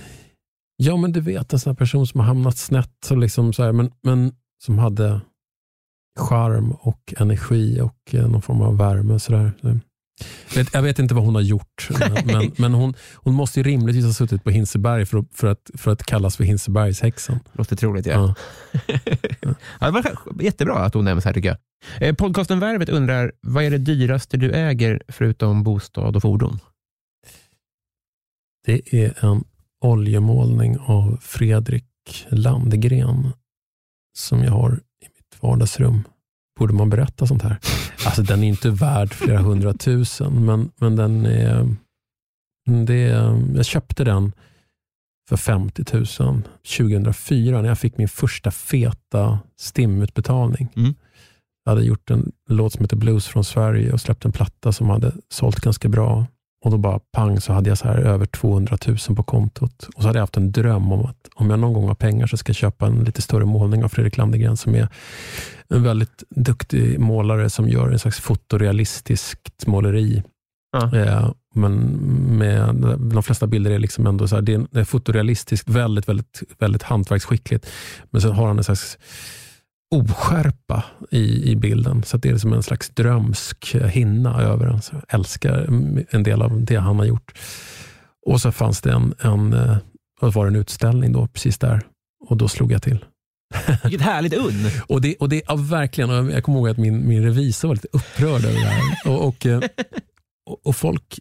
Ja, men du vet en sån person som har hamnat snett, och liksom så här, men, men som hade charm och energi och eh, någon form av värme. Så där. Jag vet, inte vad hon har gjort, men, men, men hon, hon måste ju rimligtvis ha suttit på Hinseberg för att, för att, för att kallas för Hinsebergshäxan. Låter troligt, ja. Ja. ja. det var jättebra att hon nämns här tycker jag. Eh, Podcasten Värvet undrar, vad är det dyraste du äger förutom bostad och fordon? Det är en oljemålning av Fredrik Landgren som jag har i mitt vardagsrum. Borde man berätta sånt här? Alltså den är inte värd flera hundratusen, men, men den är, det är... Jag köpte den för 50 000 2004 när jag fick min första feta STIM-utbetalning. Mm. Jag hade gjort en låt som heter Blues från Sverige och släppt en platta som hade sålt ganska bra. Och då bara pang så hade jag så här över 200 000 på kontot. Och så hade jag haft en dröm om att om jag någon gång har pengar så ska jag köpa en lite större målning av Fredrik Landegren som är en väldigt duktig målare som gör en slags fotorealistiskt måleri. Ja. Eh, men med, de flesta bilder är liksom ändå så här, det är, fotorealistiskt, väldigt, väldigt, väldigt hantverksskickligt. Men så har han en slags oskärpa i, i bilden. Så att det är som en slags drömsk hinna över den. Så jag älskar en del av det han har gjort. Och så fanns det en, en, eh, var en utställning då, precis där. Och då slog jag till. Vilket härligt unn! Och det, och det ja, verkligen, och jag kommer ihåg att min, min revisor var lite upprörd över det här. Och, och, eh, och, och folk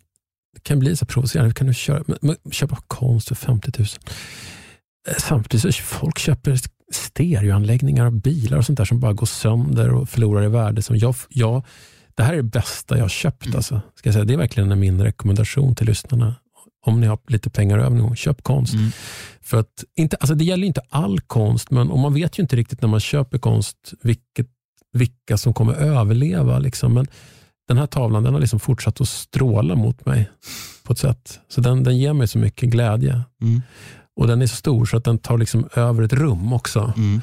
kan bli så provocerande. Kan du köra, men, men, köpa konst för 50 000? Eh, Samtidigt så folk köper stereoanläggningar och bilar och sånt där som bara går sönder och förlorar i värde. Som jag, jag, det här är det bästa jag har köpt. Alltså. Ska jag säga. Det är verkligen min rekommendation till lyssnarna. Om ni har lite pengar över någon köp konst. Mm. För att, inte, alltså det gäller inte all konst, men och man vet ju inte riktigt när man köper konst vilket, vilka som kommer överleva. Liksom. Men den här tavlan den har liksom fortsatt att stråla mot mig på ett sätt. Så den, den ger mig så mycket glädje. Mm. Och den är så stor så att den tar liksom över ett rum också. Mm.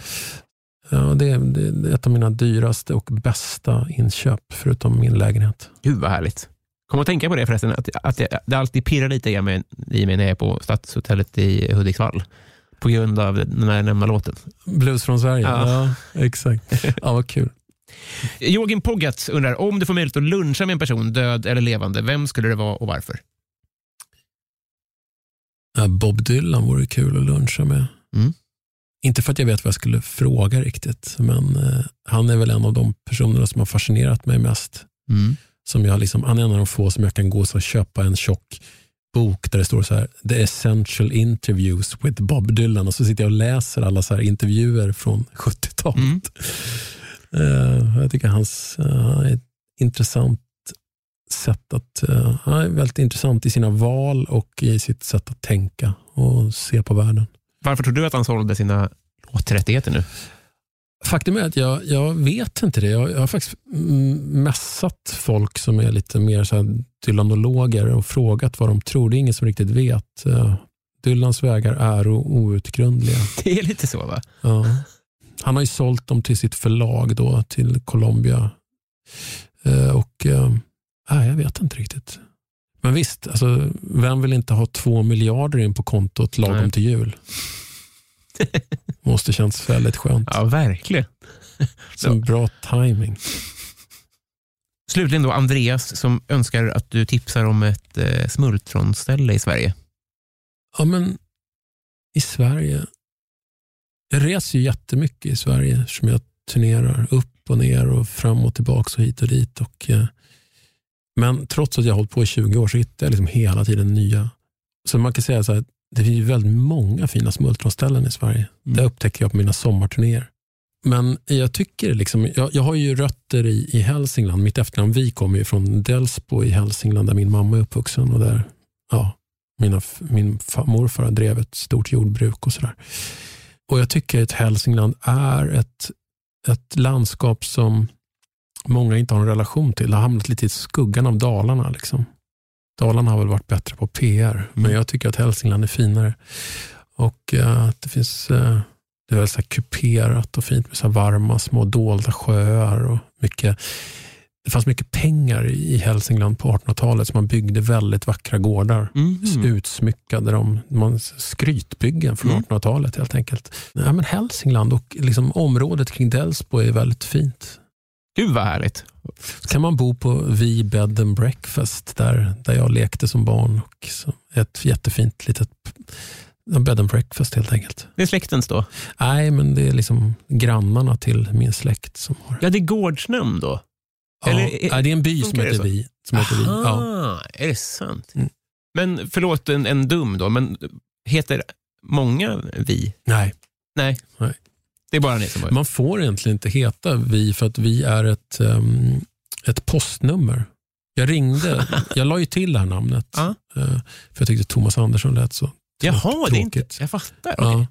Ja, det, är, det är ett av mina dyraste och bästa inköp, förutom min lägenhet. Gud vad härligt. Kom att tänka på det förresten, att, att det, det alltid pirrar lite i mig, i mig när jag är på Stadshotellet i Hudiksvall. På grund av den här nämnda låten. Blues från Sverige. Ja. Ja, exakt. Ja, vad kul. Jogin Poggatz undrar, om du får möjlighet att luncha med en person, död eller levande, vem skulle det vara och varför? Bob Dylan vore kul att luncha med. Mm. Inte för att jag vet vad jag skulle fråga riktigt, men eh, han är väl en av de personerna som har fascinerat mig mest. Mm. Som jag liksom, han är en av de få som jag kan gå och köpa en tjock bok där det står så här, The Essential Interviews with Bob Dylan och så sitter jag och läser alla så här intervjuer från 70-talet. Mm. Eh, jag tycker hans uh, är ett intressant sätt att, han är väldigt intressant i sina val och i sitt sätt att tänka och se på världen. Varför tror du att han sålde sina låträttigheter nu? Faktum är att jag, jag vet inte det. Jag, jag har faktiskt mässat folk som är lite mer så här Dylanologer och frågat vad de tror. Det är ingen som riktigt vet. Uh, Dylans vägar är outgrundliga. Det är lite så va? Ja. Han har ju sålt dem till sitt förlag, då, till Columbia. Eh, och eh, nej, Jag vet inte riktigt. Men visst, alltså, vem vill inte ha två miljarder in på kontot lagom Nej. till jul? Måste känns väldigt skönt. Ja, verkligen. Som bra timing. Slutligen då Andreas som önskar att du tipsar om ett eh, smultronställe i Sverige. Ja, men i Sverige. Jag reser ju jättemycket i Sverige som jag turnerar upp och ner och fram och tillbaka och hit och dit. Och, eh, men trots att jag har hållit på i 20 år så hittar jag liksom hela tiden nya. Så man kan säga så här, det finns ju väldigt många fina smultronställen i Sverige. Det upptäcker jag på mina sommarturnéer. Men jag tycker, liksom, jag, jag har ju rötter i, i Hälsingland. Mitt efternamn Vi kommer ju från Delsbo i Hälsingland där min mamma är uppvuxen. Och där, ja, mina, min fa- morfar drev ett stort jordbruk och sådär. Och jag tycker att Hälsingland är ett, ett landskap som många inte har en relation till. Det har hamnat lite i skuggan av Dalarna. Liksom. Dalarna har väl varit bättre på PR, men jag tycker att Hälsingland är finare. Och att det finns eh, det är väldigt så kuperat och fint med så varma små dolda sjöar. och mycket det fanns mycket pengar i Hälsingland på 1800-talet så man byggde väldigt vackra gårdar. Utsmyckade dem. Man, skrytbyggen från Mm. 1800-talet helt enkelt. Ja, men Hälsingland och liksom området kring Delsbo är väldigt fint. Gud vad härligt. Så kan man bo på Vi Bed and Breakfast där, där jag lekte som barn. Och ett jättefint litet bed and breakfast helt enkelt. Det är släktens då? Nej, men det är liksom grannarna till min släkt som har. Ja, det är gårdsnamn då? Ja, Eller- nej, det är en by som heter så? Vi. Som heter vi. Ja. Aha, är det sant? Mm. Men förlåt en, en dum då, men heter många vi? Nej, Nej. Nej. Det är bara ni som har... man får egentligen inte heta Vi för att vi är ett, ehm, ett postnummer. Jag ringde, jag la ju till det här namnet. Ja. eh, för jag tyckte Thomas Andersson lät så Jaha, det är inte... tråkigt. Jag fattar. Ja.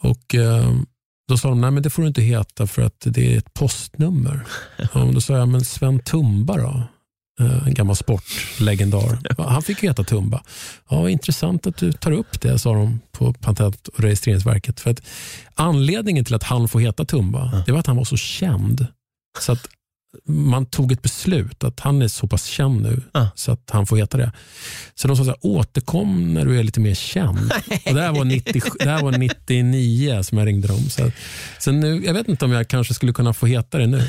Och ehm, Då sa de, nej men det får du inte heta för att det är ett postnummer. Ja, då sa jag, men Sven Tumba då? Eh, En gammal sportlegendar. Han fick ju heta Tumba. Ja, intressant att du tar upp det, sa de på Patent och registreringsverket. För att anledningen till att han får heta Tumba, det var att han var så känd. Så att man tog ett beslut att han är så pass känd nu Ah. så att han får heta det. Så de sa så här, återkom när du är lite mer känd. Och det, här var 90, det här var 99 som jag ringde dem. Så, så nu, jag vet inte om jag kanske skulle kunna få heta det nu.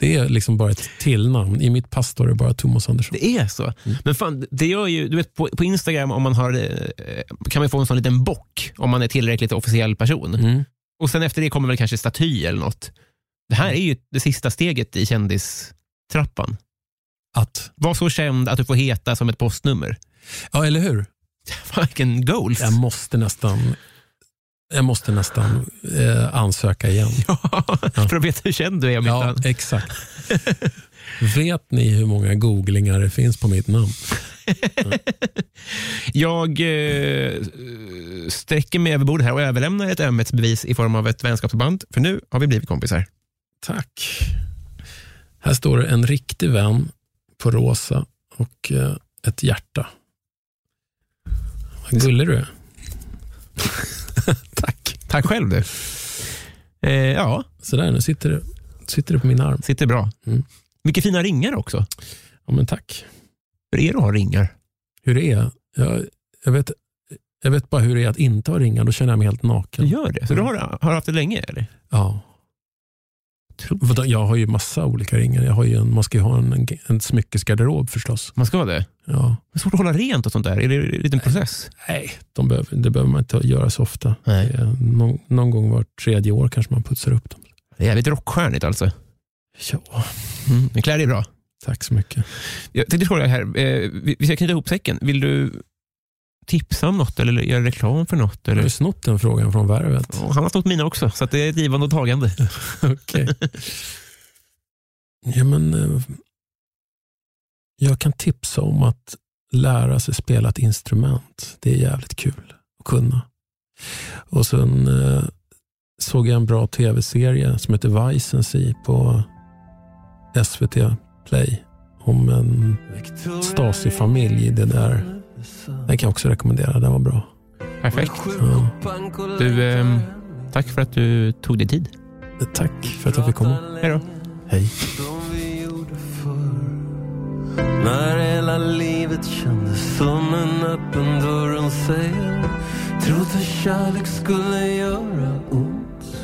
Det är liksom bara ett tillnamn. I mitt pass står det bara Thomas Andersson. Det är så. Men fan, det gör ju, du vet, på, på Instagram om man har, eh, kan man få en sån liten bock om man är tillräckligt officiell person. Mm. Och sen efter det kommer väl kanske staty eller något. Det här är ju det sista steget i kändistrappan. Att, Var så känd att du får heta som ett postnummer. ja, eller hur? Vilken goals. Jag måste nästan, jag måste nästan eh, ansöka igen. Ja, för att veta hur känd du är Ja, exakt. Vet ni hur många googlingar det finns på mitt namn? Jag eh, sträcker mig över bordet här och överlämnar ett ömhetsbevis i form av ett vänskapsband. För nu har vi blivit kompisar. Tack. Här står det en riktig vän på rosa och eh, ett hjärta. Vad gullig du är. Tack. Tack själv du. Eh, ja, Sådär, nu sitter du, sitter du på min arm. sitter bra. Mm. Mycket fina ringar också. Ja, men tack. Hur är det att ha ringar? Hur det är? Jag, jag, vet, jag vet bara hur det är att inte ha ringar. Då känner jag mig helt Du naken. gör det? Så du har, har du haft det länge? Eller? Ja. Vadå, Jag har ju massa olika ringar. Jag har ju en, man ska ju ha en, en, smyckesgarderob förstås. Man ska ha det? Ja. Det är svårt att hålla rent och sånt där. Är det en liten process? Nej, de behöver, det behöver man inte göra så ofta. Nej. Någon, någon gång var tredje år kanske man putsar upp dem. Det är jävligt rockstjärnigt alltså. Ja, Mm. Men klär dig bra. tack så mycket. Jag tänkte fråga här, eh, vi ska knyta ihop säcken. Vill du tipsa om något eller göra reklam för något? Har Eller? du snott den frågan från Värvet? Ja, Han har snott mina också, så att det är ett givande och tagande. Okej. ja, men, eh, jag kan tipsa om att lära sig spela ett instrument. Det är jävligt kul att kunna. Och sen eh, såg jag en bra tv-serie som heter Weissensee på SVT Play om en Stasi-familj. Det där, den kan jag också rekommendera. Den var bra. Perfekt. Ja. Du, ehm, tack för att du tog dig tid. Tack för att jag fick komma. Hej då. Hej. När hela livet kändes som en öppen dörr Hon säger Trodde kärlek skulle göra ont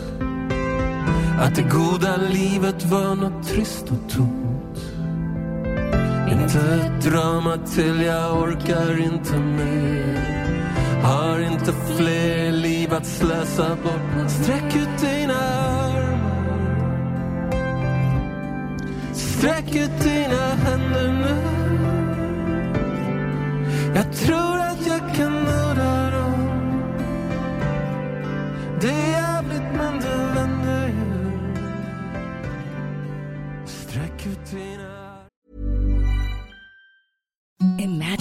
Att det goda livet var något trist och tomt inte ett drama till jag orkar inte mer. Har inte fler liv att slösa bort. Sträck ut dina armar. Sträck ut dina händer nu. Jag tror att jag kan nå dem. Det är